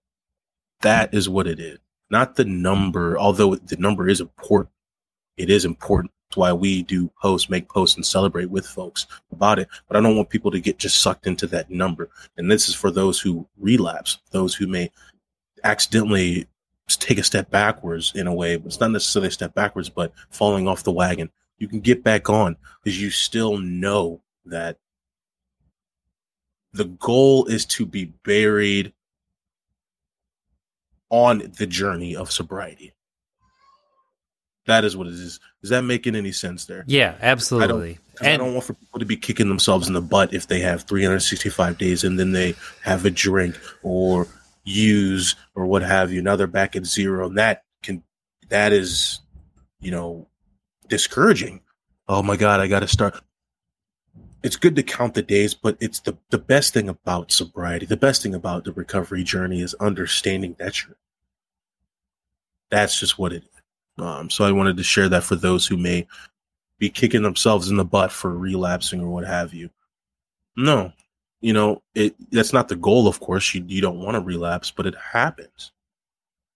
That is what it is. Not the number, although the number is important. It is important. That's why we do posts, make posts, and celebrate with folks about it. But I don't want people to get just sucked into that number. And this is for those who relapse, those who may accidentally take a step backwards in a way. But it's not necessarily a step backwards, but falling off the wagon. You can get back on because you still know that the goal is to be buried on the journey of sobriety. That is what it is. Is that making any sense there? Yeah, absolutely. 'Cause I don't want for people to be kicking themselves in the butt if they have 365 days and then they have a drink or use or what have you. Now they're back at zero, and that can that is, you know, discouraging. Oh my God, I got to start. It's good to count the days, but it's the the best thing about sobriety. The best thing about the recovery journey is understanding that you're. That's just what it is. Um, so I wanted to share that for those who may be kicking themselves in the butt for relapsing or what have you. No, you know, it that's not the goal, of course. You you don't want to relapse, but it happens.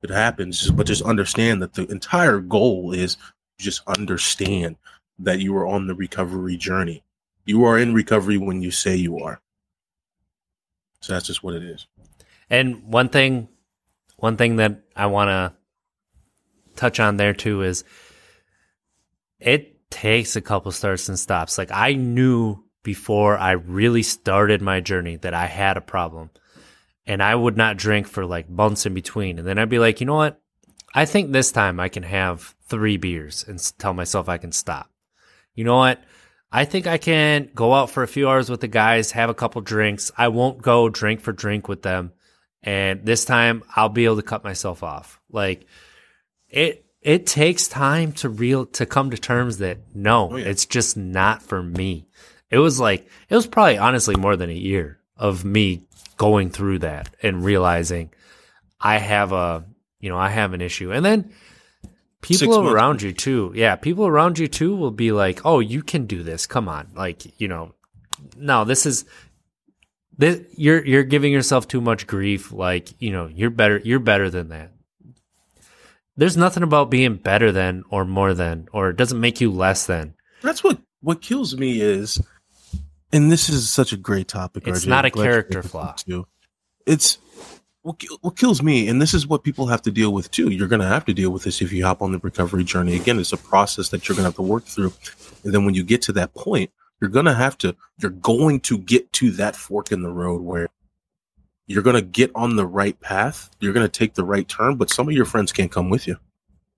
It happens, but just understand that the entire goal is just understand that you are on the recovery journey. You are in recovery when you say you are. So that's just what it is. And one thing, one thing that I want to touch on there too is it takes a couple starts and stops. Like I knew before I really started my journey that I had a problem and I would not drink for like months in between. And then I'd be like, you know what? I think this time I can have three beers and tell myself I can stop. You know what? I think I can go out for a few hours with the guys, have a couple drinks. I won't go drink for drink with them. And this time I'll be able to cut myself off. Like it it takes time to real to come to terms that no, Oh, yeah. it's just not for me. It was like it was probably honestly more than a year of me going through that and realizing I have a you know, I have an issue. And then people around you too. Yeah, people around you too will be like, "Oh, you can do this. Come on." Like, you know, no, this is this you're you're giving yourself too much grief like, you know, you're better you're better than that. There's nothing about being better than or more than or it doesn't make you less than. That's what what kills me is, and this is such a great topic. It's RJ, not a character flaw. Too. It's what what kills me, and this is what people have to deal with too. You're going to have to deal with this if you hop on the recovery journey. Again, it's a process that you're going to have to work through, and then when you get to that point, you're going to have to. You're going to get to that fork in the road where. You're going to get on the right path. You're going to take the right turn, but some of your friends can't come with you.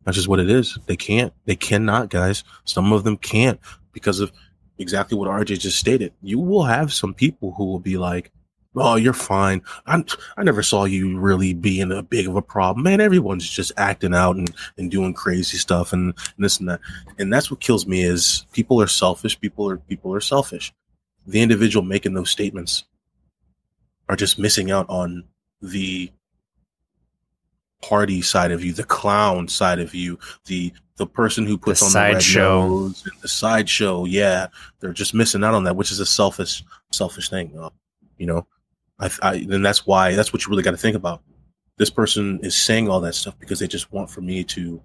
That's just what it is. They can't. They cannot, guys. Some of them can't because of exactly what RJ just stated. You will have some people who will be like, "Oh, you're fine. I'm, I never saw you really being a big of a problem, man. Everyone's just acting out and, and doing crazy stuff and, and this and that." And that's what kills me is people are selfish. People are people are selfish. The individual making those statements are just missing out on the party side of you, the clown side of you, the the person who puts on the red sideshow. nose, and the sideshow. Yeah, they're just missing out on that, which is a selfish selfish thing. uh, you know, I, I then that's why that's what you really got to think about. This person is saying all that stuff because they just want for me to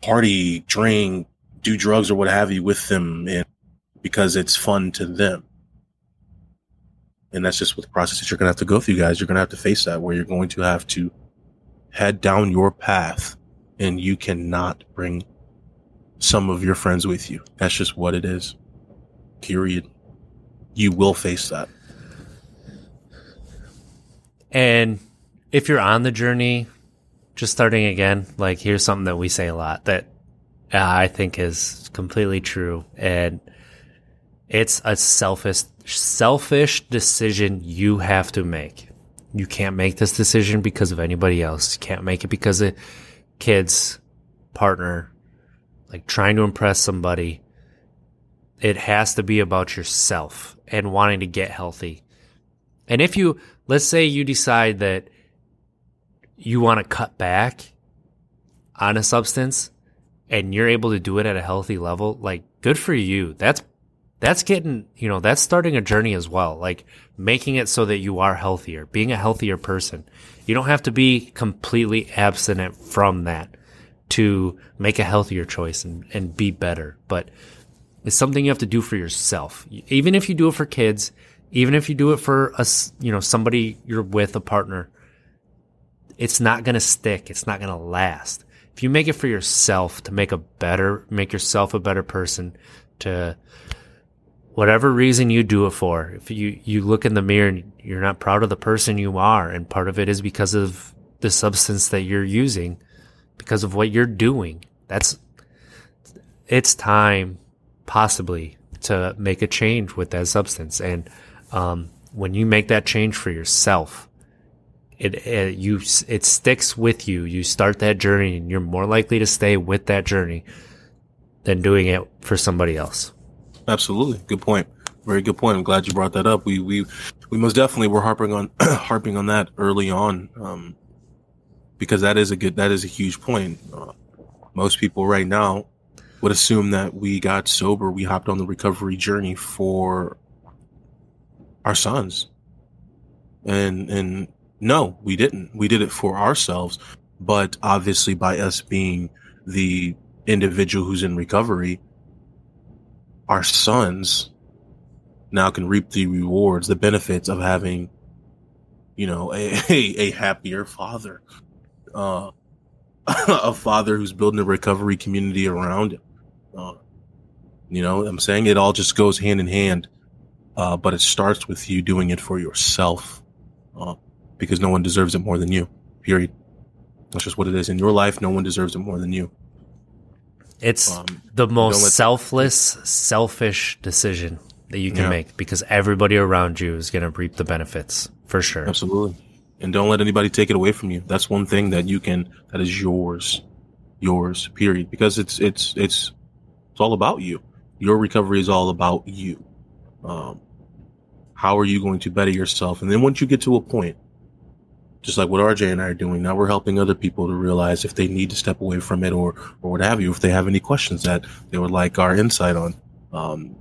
party, drink, do drugs or what have you with them, and because it's fun to them. And that's just what the process that you're going to have to go through, guys. You're going to have to face that, where you're going to have to head down your path, and you cannot bring some of your friends with you. That's just what it is. Period. You will face that. And if you're on the journey, just starting again, like here's something that we say a lot that uh, I think is completely true. And it's a selfish, selfish decision you have to make. You can't make this decision because of anybody else. You can't make it because of kids, partner, like trying to impress somebody. It has to be about yourself and wanting to get healthy. And if you, let's say you decide that you want to cut back on a substance and you're able to do it at a healthy level, like good for you. That's that's getting, you know, that's starting a journey as well. Like making it so that you are healthier, being a healthier person. You don't have to be completely abstinent from that to make a healthier choice and, and be better. But it's something you have to do for yourself. Even if you do it for kids, even if you do it for us, you know, somebody you're with, a partner, it's not going to stick. It's not going to last. If you make it for yourself to make a better, make yourself a better person, to whatever reason you do it for, if you, you look in the mirror and you're not proud of the person you are, and part of it is because of the substance that you're using, because of what you're doing, that's, it's time possibly to make a change with that substance. And, um, when you make that change for yourself, it, it you it sticks with you. You start that journey, and you're more likely to stay with that journey than doing it for somebody else. Absolutely, good point. Very good point. I'm glad you brought that up. We we we most definitely were harping on harping on that early on, um, because that is a good that is a huge point. Uh, most people right now would assume that we got sober, we hopped on the recovery journey for our sons, and and no, we didn't. We did it for ourselves. But obviously, by us being the individual who's in recovery, our sons now can reap the rewards, the benefits of having, you know, a, a, a happier father, uh, a father who's building a recovery community around him. Uh, you know, I'm saying it all just goes hand in hand, uh, but it starts with you doing it for yourself. Uh, because no one deserves it more than you. Period. That's just what it is. In your life, no one deserves it more than you. It's um, the most selfless, selfish decision that you can yeah. make because everybody around you is going to reap the benefits for sure. Absolutely. And don't let anybody take it away from you. That's one thing that you can, that is yours, yours, period. Because it's, it's, it's, it's all about you. Your recovery is all about you. Um, how are you going to better yourself? And then once you get to a point just like what RJ and I are doing. Now we're helping other people to realize if they need to step away from it or, or what have you, if they have any questions that they would like our insight on. Um,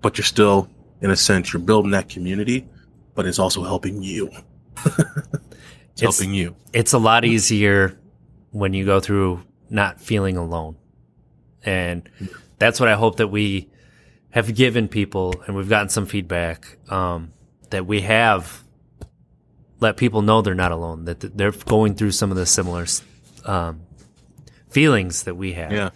but you're still, in a sense, you're building that community, but it's also helping you. it's, it's helping you. It's a lot easier when you go through not feeling alone. And that's what I hope that we have given people, and we've gotten some feedback, um, that we have let people know they're not alone, that they're going through some of the similar um, feelings that we have. Yeah.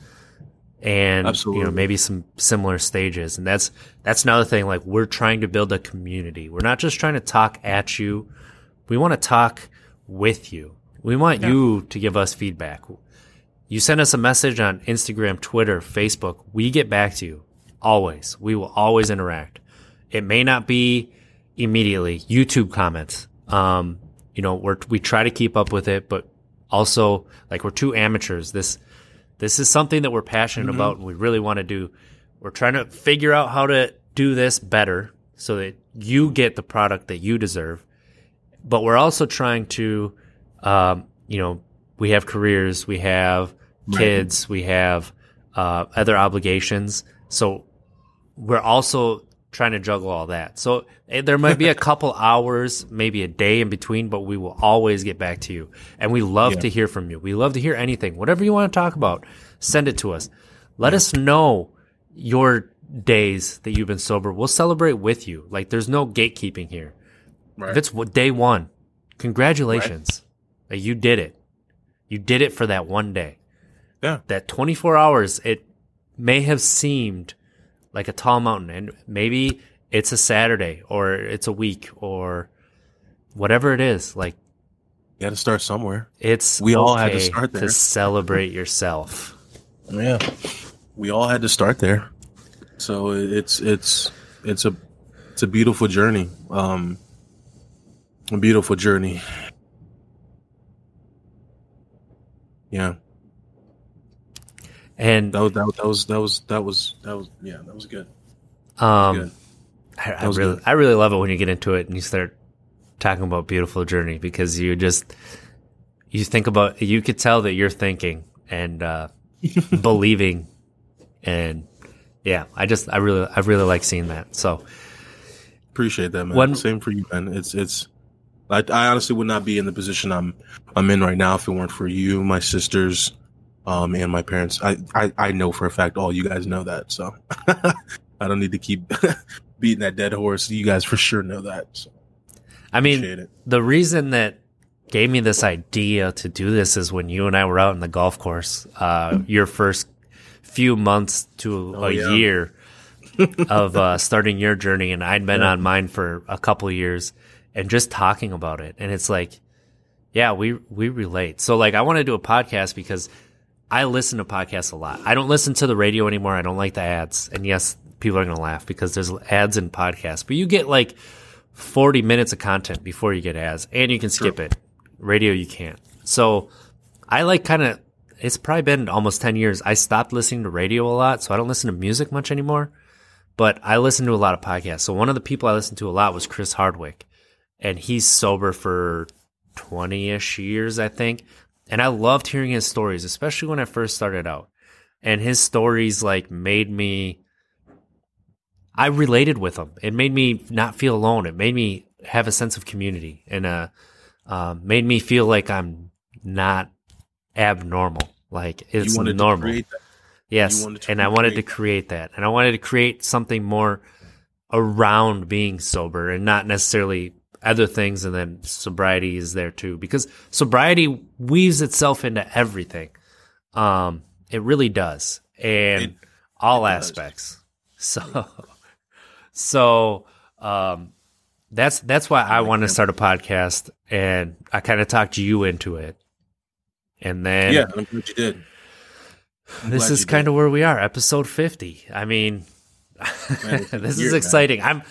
And Absolutely. you know maybe some similar stages, and that's that's another thing. Like we're trying to build a community. We're not just trying to talk at you. We want to talk with you. We want yeah. you to give us feedback. You send us a message on Instagram, Twitter, Facebook. We get back to you always. We will always interact. It may not be immediately. YouTube comments. Um, you know, we're, we try to keep up with it, but also like we're two amateurs. This, this is something that we're passionate mm-hmm. about and we really want to do. We're trying to figure out how to do this better so that you get the product that you deserve. But we're also trying to, um, you know, we have careers, we have kids, right. we have uh, other obligations. So we're also trying to juggle all that. So eh, there might be a couple hours, maybe a day in between, but we will always get back to you. And we love yeah. to hear from you. We love to hear anything, whatever you want to talk about, send it to us. Let yeah. us know your days that you've been sober. We'll celebrate with you. Like there's no gatekeeping here. Right. If it's day one, congratulations. Right. you did it. You did it for that one day. Yeah. That 24 hours, it may have seemed like a tall mountain, and maybe it's a Saturday or it's a week or whatever it is. Like You got to start somewhere. it's We all had to start there. to celebrate yourself. Yeah, we all had to start there. So it's it's it's a it's a beautiful journey. Um, a beautiful journey. Yeah, And that was that, was- that was that was that was that was yeah that was good. um, good. I, I was really, good. I really love it when you get into it and you start talking about beautiful journey because you just you think about you could tell that you're thinking and uh, believing, and yeah, I just I really I really like seeing that. So Appreciate that, man. When- Same for you, man. It's it's. I, I honestly would not be in the position I'm I'm in right now if it weren't for you, my sisters, um, and my parents. I, I I know for a fact all you guys know that, so I don't need to keep beating that dead horse. You guys for sure know that. So I mean, the reason that gave me this idea to do this is when you and I were out in the golf course, uh, your first few months to Oh, a yeah. year of uh, starting your journey, and I'd been Yeah. on mine for a couple years, and just talking about it, and it's like, yeah, we we relate. So like, I want to do a podcast because I listen to podcasts a lot. I don't listen to the radio anymore. I don't like the ads, and yes, people are gonna laugh because there's ads in podcasts, but you get like 40 minutes of content before you get ads and you can skip it. Radio, you can't. So I like kind of, it's probably been almost 10 years. I stopped listening to radio a lot. So I don't listen to music much anymore, but I listen to a lot of podcasts. So one of the people I listened to a lot was Chris Hardwick and he's sober for 20 ish years, I think. And I loved hearing his stories, especially when I first started out. And his stories like made me I related with them. It made me not feel alone. It made me have a sense of community and uh, um, made me feel like I'm not abnormal. Like it's normal. to create that. yes, you wanted to and I wanted to create that, and I wanted to create something more around being sober and not necessarily other things. And then sobriety is there too because sobriety weaves itself into everything. Um, it really does, and It- all it does. aspects. So, so um, that's that's why I want to start a podcast, and I kind of talked you into it, and then Yeah, I'm glad you did. I'm this is kind did. of where we are, episode fifty. I mean, Man, this is exciting. I'm.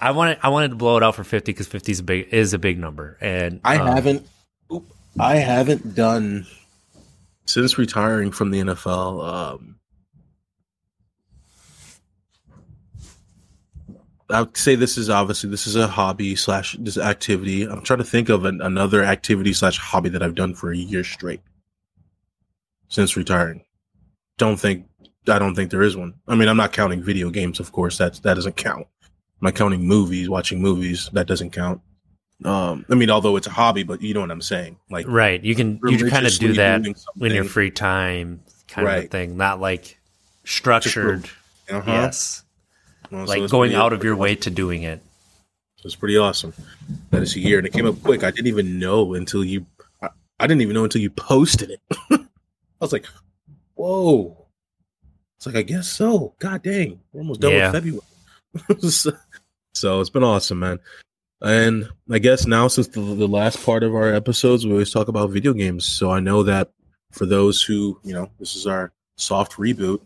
I wanted I wanted to blow it out for fifty because fifty is a big is a big number, and I um, haven't. oop, I haven't done since retiring from the NFL. Um, I would say this is obviously this is a hobby slash this activity. I'm trying to think of an, another activity slash hobby that I've done for a year straight since retiring. Don't think I don't think there is one. I mean, I'm not counting video games, of course. That's that doesn't count. Not counting movies, watching movies. That doesn't count. Um, I mean, although it's a hobby, but you know what I'm saying. Like right. You can you can kind of do that in your free time, kind of thing, not like structured. Uh-huh. Yes, Well, like it's going out of your way to doing it. So it's pretty awesome. That is a year, and it came up quick. I didn't even know until you. I, I didn't even know until you posted it. I was like, "Whoa!" It's like I guess so. God dang, we're almost done Yeah. with February. so, so it's been awesome, man. And I guess now, since the, the last part of our episodes, we always talk about video games. So I know that for those who, you know, this is our soft reboot.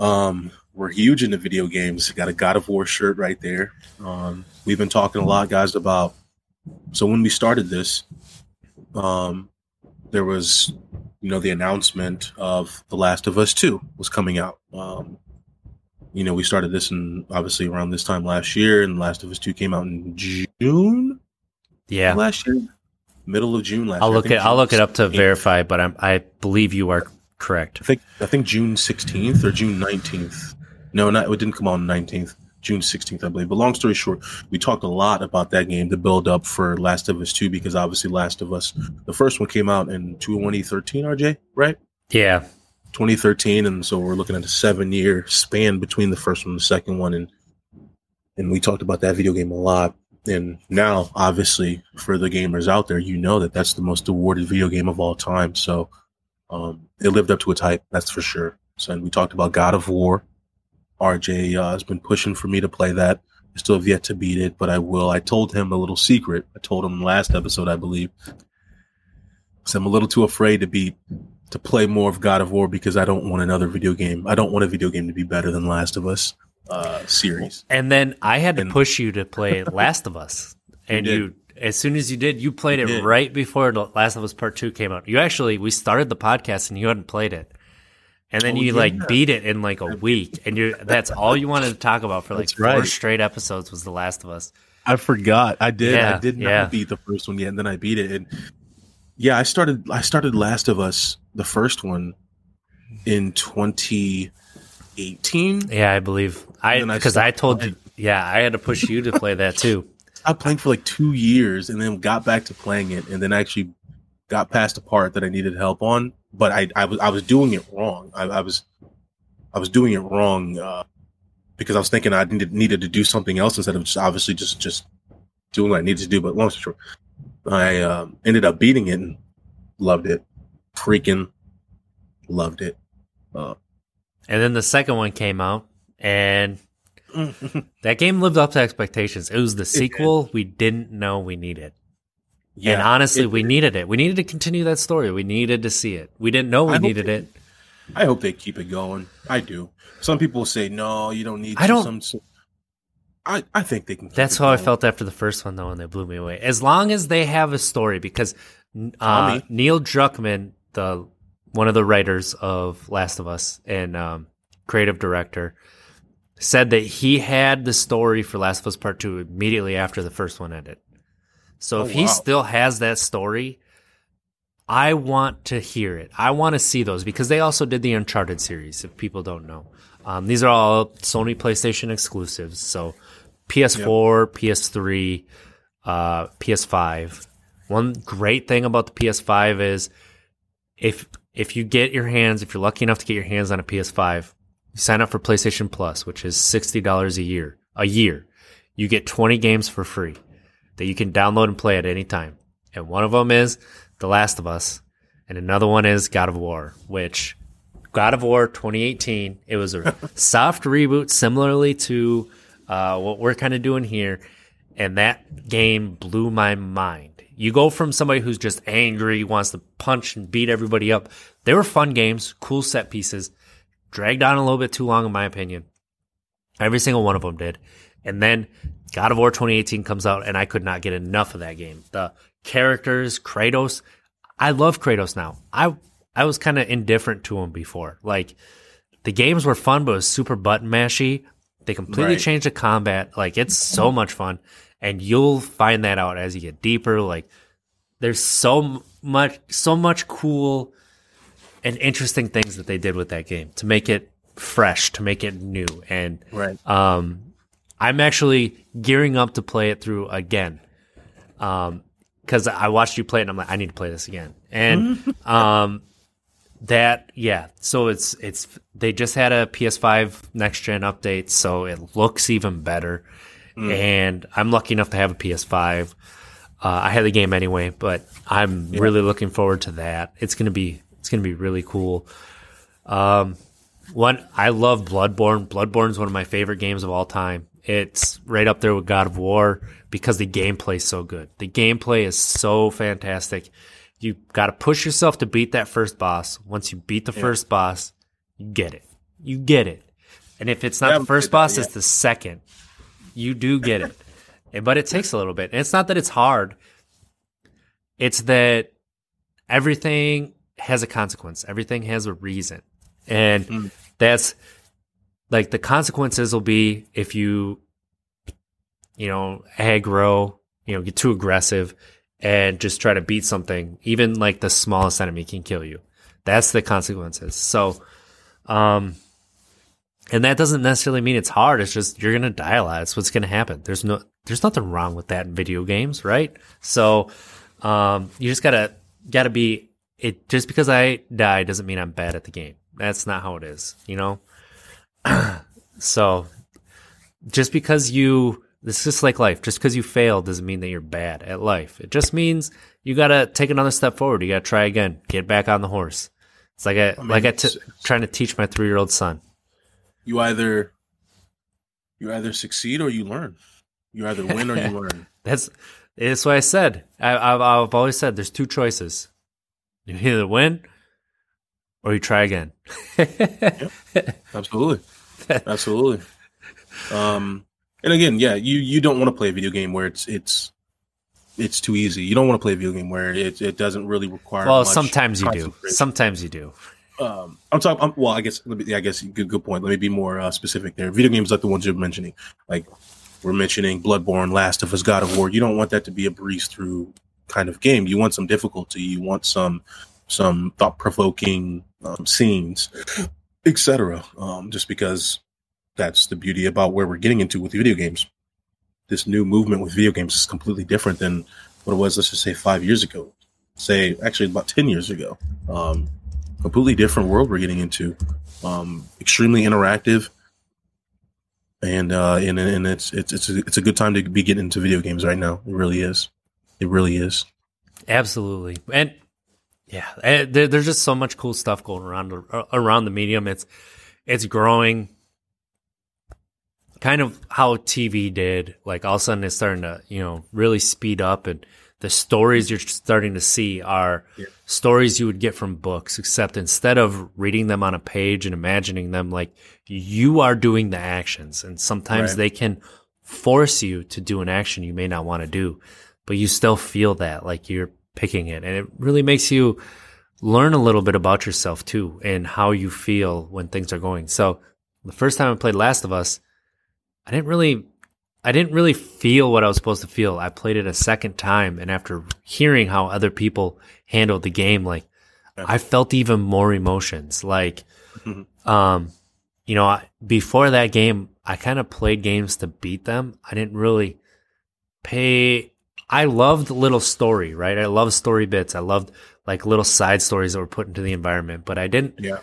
Um, we're huge into video games. Got a God of War shirt right there. Um, we've been talking a lot, guys, about. So when we started this, um, there was, you know, the announcement of The Last of Us Two was coming out. Um, you know, we started this in obviously around this time last year, and Last of Us Two came out in June Yeah, last year, middle of June last I'll year. Look it. I'll look it up to 16th. verify, but I'm, I believe you are correct. I think I think June sixteenth or June nineteenth. No, not it didn't come out on nineteenth. June sixteenth, I believe. But long story short, we talked a lot about that game to build up for Last of Us Two because obviously Last of Us, the first one came out in 2013. RJ, right? Yeah, 2013, and so we're looking at a seven year span between the first one and the second one, and and we talked about that video game a lot. And now, obviously, for the gamers out there, you know that that's the most awarded video game of all time. So um, it lived up to its hype, that's for sure. So and we talked about God of War, RJ uh, has been pushing for me to play that. I still have yet to beat it, but I will. I told him a little secret. I told him last episode, I believe. So I'm a little too afraid to be to play more of God of War because I don't want another video game. I don't want a video game to be better than Last of Us uh, series. And then I had to And- push you to play Last of Us, and did. you, as soon as you did, you played it did. right before Last of Us Part Two came out. You actually, we started the podcast and you hadn't played it, and then Oh, you yeah. like beat it in like a week, and you that's all you wanted to talk about for like That's four right. straight episodes was The Last of Us. I forgot. I did. Yeah, I did not yeah. beat the first one yet, and then I beat it. And yeah, I started. I started Last of Us, the first one, in 2018. Yeah, I believe I then I because I told playing. you. Yeah, I had to push you to play that too. I playing for like two years, and then got back to playing it, and then actually got past a part that I needed help on. But I, I was, I was doing it wrong. I, I was, I was doing it wrong uh, because I was thinking I needed needed to do something else instead of just obviously just just doing what I needed to do. But long story short, I um, ended up beating it and loved it, freaking loved it. Uh, And then the second one came out, and that game lived up to expectations. It was the sequel we didn't know we needed. and honestly, it- we needed it. We needed to continue that story. We needed to see it. We didn't know we I needed they- it. I hope they keep it going. I do. Some people say no, you don't need. I to. don't- some- I I think they can. That's how I felt after the first one, though, and they blew me away. As long as they have a story, because uh, Neil Druckmann, the one of the writers of Last of Us and um, creative director, said that he had the story for Last of Us Part Two immediately after the first one ended. So Oh, if he still has that story, I want to hear it. I want to see those because they also did the Uncharted series. If people don't know, um, these are all Sony PlayStation exclusives. So PS4, PS3, uh, PS5. One great thing about the PS5 is if if you get your hands, if you're lucky enough to get your hands on a PS5, you sign up for PlayStation Plus, which is sixty dollars a year. A year, you get twenty games for free that you can download and play at any time. And one of them is The Last of Us, and another one is God of War, which God of War 2018. It was a soft reboot, similarly to uh, what we're kind of doing here, and that game blew my mind. You go from somebody who's just angry, wants to punch and beat everybody up. They were fun games, cool set pieces, dragged on a little bit too long, in my opinion. Every single one of them did. And then God of War 2018 comes out, and I could not get enough of that game. The characters, Kratos, I love Kratos now. I I was kind of indifferent to him before. Like the games were fun, but it was super button mashy. They completely Right. changed the combat. Like it's so much fun, and you'll find that out as you get deeper. Like there's so much, so much cool and interesting things that they did with that game to make it fresh, to make it new, and Right. um, I'm actually gearing up to play it through again. Um, cause I watched you play it and I'm like, I need to play this again. And, um, that, yeah. So it's, it's, they just had a PS5 next gen update. So it looks even better. And I'm lucky enough to have a PS5. Uh, I had the game anyway, but I'm really looking forward to that. It's going to be, it's to be really cool. Um, one, I love Bloodborne. Bloodborne is one of my favorite games of all time. It's right up there with God of War because the gameplay is so good. The gameplay is so fantastic. You got to push yourself to beat that first boss. Once you beat the first boss, you get it. You get it. And if it's not Yeah, the first boss, yeah. it's the second. You do get it. And- but it takes a little bit. And it's not that it's hard. It's that everything has a consequence. Everything has a reason. And Mm. that's like the consequences will be if you you know aggro, you know, get too aggressive and just try to beat something, even like the smallest enemy can kill you. That's the consequences. So um and that doesn't necessarily mean it's hard. It's just you're gonna die a lot. It's what's gonna happen. There's no there's nothing wrong with that in video games, right? So um you just gotta gotta be it just because I die doesn't mean I'm bad at the game. That's not how it is, you know? so just because you it's just like life. Just because you fail doesn't mean that you're bad at life. It just means you gotta take another step forward. You gotta try again. Get back on the horse. It's like I, mean, like I t- trying to teach my three year old son. You either You either succeed or you learn. You either win or you learn. That's that's what I said. I, I've, I've always said there's two choices. You either win or you try again. Absolutely, absolutely. Um, and again, yeah, you you don't want to play a video game where it's it's it's too easy. You don't want to play a video game where it, it doesn't really require. Well, sometimes you do. Sometimes you do. um, I'm talking. I'm, well, I guess. Let me, yeah, I guess good. Good point. Let me be more uh, specific there. Video games like the ones you're mentioning, like we're mentioning Bloodborne, Last of Us, God of War. You don't want that to be a breeze through kind of game. You want some difficulty. You want some some thought provoking um, scenes, etc. Um, just because that's the beauty about where we're getting into with video games. This new movement with video games is completely different than what it was. Let's just say five years ago. Say actually about ten years ago. Um, completely different world we're getting into. Um, extremely interactive, and uh, and and it's it's it's a, it's a good time to be getting into video games right now. It really is. It really is. Absolutely, and yeah, there, there's just so much cool stuff going around around the medium. It's it's growing, kind of how TV did. Like all of a sudden, it's starting to you know really speed up, and the stories you're starting to see are Yeah. stories you would get from books. Except instead of reading them on a page and imagining them, like you are doing the actions, and sometimes Right. they can force you to do an action you may not want to do but you still feel that like you're picking it. And it really makes you learn a little bit about yourself too and how you feel when things are going. So the first time I played Last of Us, I didn't really I didn't really feel what I was supposed to feel. I played it a second time and after hearing how other people handled the game, like I felt even more emotions. Like Mhm. um you know, I- before that game, I kind of played games to beat them. I didn't really pay I loved little story, right? I loved story bits. I loved like little side stories that were put into the environment, but I didn't Yeah.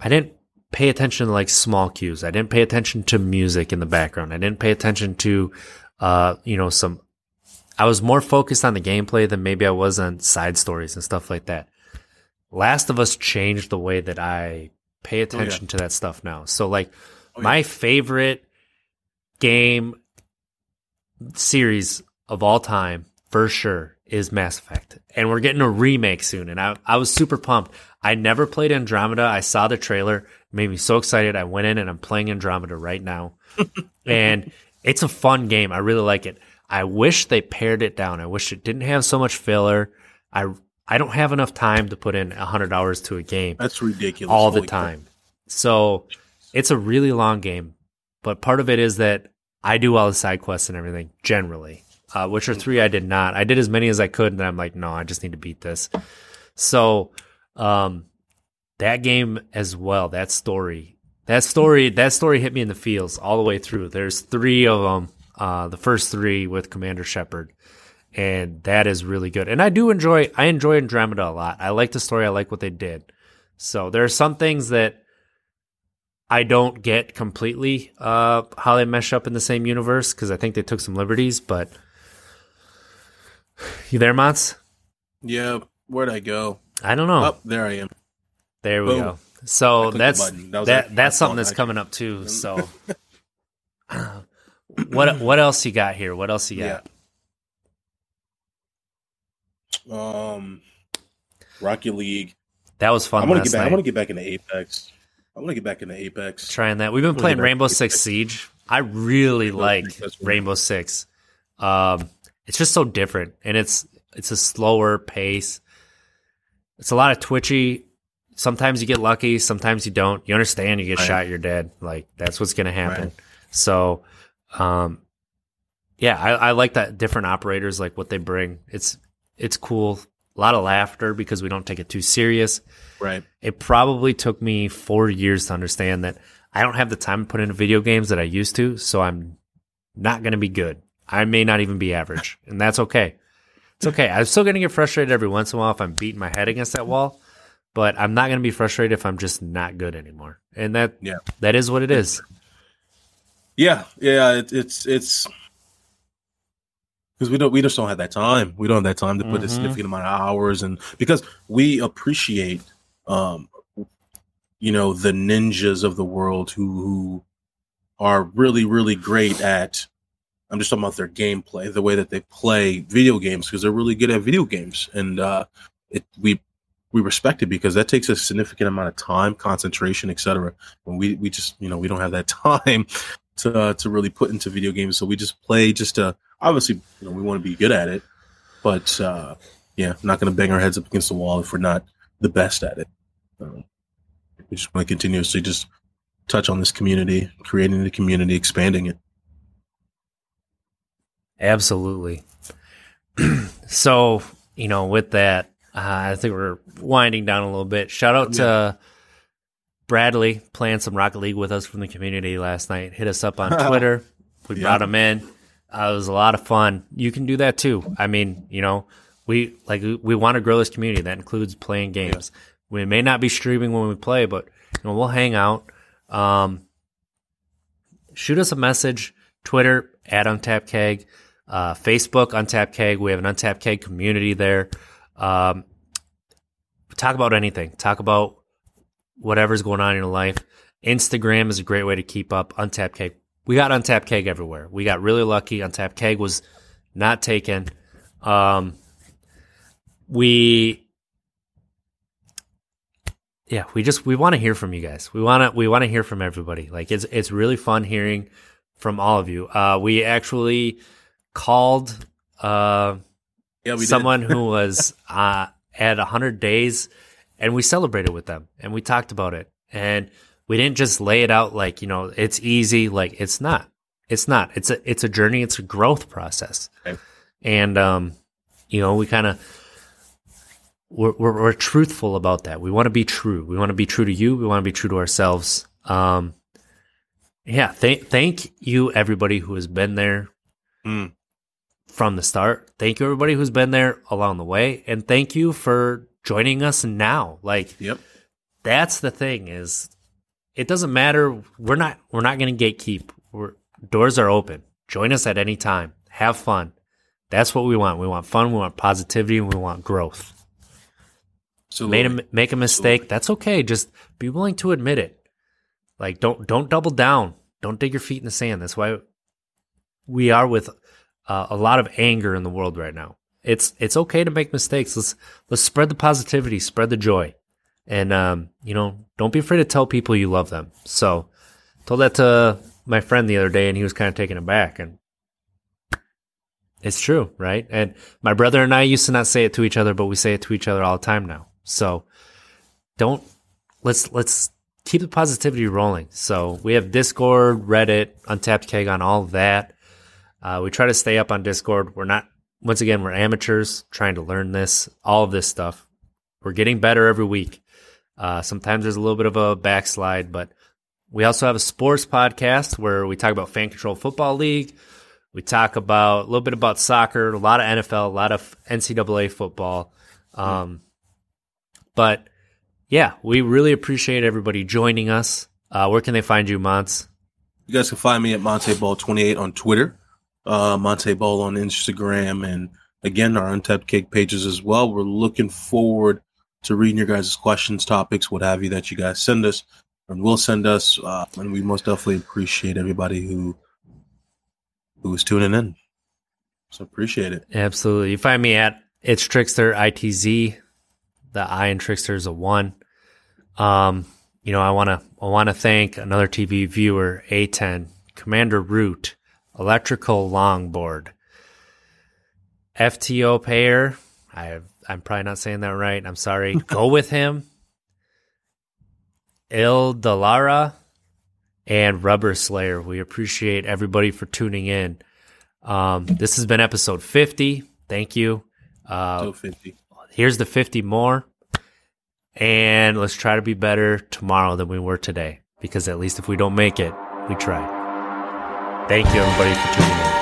I didn't pay attention to like small cues. I didn't pay attention to music in the background. I didn't pay attention to uh, you know, some I was more focused on the gameplay than maybe I was on side stories and stuff like that. Last of Us changed the way that I pay attention to that stuff now. So like Oh, yeah. my favorite game series of all time for sure is Mass Effect. And we're getting a remake soon and I I was super pumped. I never played Andromeda. I saw the trailer, made me so excited. I went in and I'm playing Andromeda right now. and it's a fun game. I really like it. I wish they pared it down. I wish it didn't have so much filler. I I don't have enough time to put in 100 hours to a game That's ridiculous. all the Holy crap. time. So it's a really long game, but part of it is that I do all the side quests and everything generally. Uh, Witcher three, I did not. I did as many as I could, and then I'm like, no, I just need to beat this. So, um, that game as well, that story, that story, that story hit me in the feels all the way through. There's three of them. Uh, the first three with Commander Shepard, and that is really good. And I do enjoy, I enjoy Andromeda a lot. I like the story. I like what they did. So there are some things that I don't get completely uh, how they mesh up in the same universe because I think they took some liberties. But you there, Mons? Yeah. Where'd I go? I don't know. Oh, there I am. There we boom. go. So that's. That that, like that's something that's coming up too. So what what else you got here? What else you got? Yeah. Um, Rocket League. That was fun. I want to get back. I want to get back into Apex. I want to get back into Apex. trying that. We've been playing Rainbow Six. Siege. I really Rainbow like Six. Rainbow Six. Um, it's just so different, and it's it's a slower pace. It's a lot of twitchy. Sometimes you get lucky, sometimes you don't. You understand, you get Right. shot, you're dead. Like that's what's gonna happen. Right. So, um, yeah, I, I like that different operators, like what they bring. It's it's cool. A lot of laughter because we don't take it too serious Right. it probably took me four years to understand that I don't have the time to put into video games that I used to, so I'm not going to be good. I may not even be average, and that's okay. It's okay. I'm still going to get frustrated every once in a while if I'm beating my head against that wall, but I'm not going to be frustrated if I'm just not good anymore. And that Yeah. that is what it is. Yeah. Yeah. It, it's it's because we don't we just don't have that time. We don't have that time to put a Mhm. significant amount of hours and because we appreciate um you know the ninjas of the world who who are really, really great at. I'm just talking about their gameplay, the way that they play video games, because they're really good at video games, and uh, it we we respect it because that takes a significant amount of time, concentration, etc. And we we just you know we don't have that time to uh, to really put into video games, so we just play just to obviously you know we want to be good at it, but uh, yeah, not going to bang our heads up against the wall if we're not the best at it. We just want to continuously just touch on this community, creating the community, expanding it. Absolutely. so, you know, with that, I think we're winding down a little bit. Shout out to Bradley playing some Rocket League with us from the community last night. Hit us up on Twitter. We Yeah. brought him in. Uh, it was a lot of fun. You can do that too. I mean, you know, we like we- want to grow this community. That includes playing games. We may not be streaming when we play, but you know, we'll hang out. Um, shoot us a message. Twitter at Untapped Keg, uh, Facebook Untapped Keg. We have an Untapped Keg community there. Um, talk about anything. Talk about whatever's going on in your life. Instagram is a great way to keep up. Untapped Keg. We got Untapped Keg everywhere. We got really lucky. Untapped Keg was not taken. Um, we, yeah, we just we want to hear from you guys. We want to we want to hear from everybody. Like it's it's really fun hearing from all of you. Uh, we actually called uh, Yeah, we someone who was uh, at 100 days and we celebrated with them and we talked about it. And we didn't just lay it out like you know it's easy. Like it's not it's not. It's a it's a journey. It's a growth process. Okay. and um you know we kind of we're, we're, we're truthful about that. We want to be true. We want to be true to you. We want to be true to ourselves. Um yeah thank thank you everybody who has been there. Mm. From the start. Thank you everybody who's been there along the way and thank you for joining us now. Like Yep. that's the thing is it doesn't matter we're not we're not going to gatekeep. We're doors are open. Join us at any time. Have fun. That's what we want. We want fun, we want positivity, and we want growth. So Made a, make a mistake, that's okay. Just be willing to admit it. Like don't don't double down. Don't dig your feet in the sand. That's why we are with uh, a lot of anger in the world right now. It's it's okay to make mistakes. Let's let's spread the positivity, spread the joy, and um, you know, don't be afraid to tell people you love them. So, told that to my friend the other day, and he was kind of taken aback. And it's true, right? And my brother and I used to not say it to each other, but we say it to each other all the time now. So, don't let's let's keep the positivity rolling. So we have Discord, Reddit, Untapped Keg on all that. Uh, we try to stay up on Discord. We're not, once again, we're amateurs trying to learn this, all of this stuff. We're getting better every week. Uh, sometimes there's a little bit of a backslide, but we also have a sports podcast where we talk about Fan Control Football League. We talk about a little bit about soccer, a lot of NFL, a lot of NCAA football. Um, but yeah, we really appreciate everybody joining us. Uh, where can they find you, Mons? You guys can find me at Montee Ball 28 on Twitter, uh, Montee Ball on Instagram, and again, our Untapped Keg pages as well. We're looking forward to reading your guys' questions, topics, what have you that you guys send us and will send us. Uh, and we most definitely appreciate everybody who who is tuning in. So appreciate it. Absolutely. You find me at it's Trickster ITZ. The I in Trickster is a one. Um, you know, I wanna I wanna thank another TV viewer, A10, Commander Root, Electrical Longboard, FTO Payer. I I'm probably not saying that right. I'm sorry. Go with him. Il Dalara and Rubber Slayer. We appreciate everybody for tuning in. Um, this has been episode 50. Thank you. Uh, So 50. here's the 50 more. And let's try to be better tomorrow than we were today. Because at least if we don't make it, we tried. Thank you, everybody, for tuning in.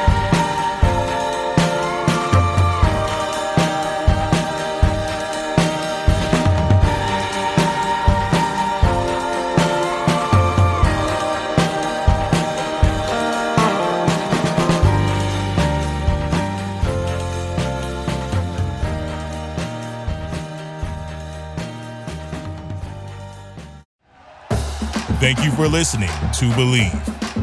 Thank you for listening to Bleav.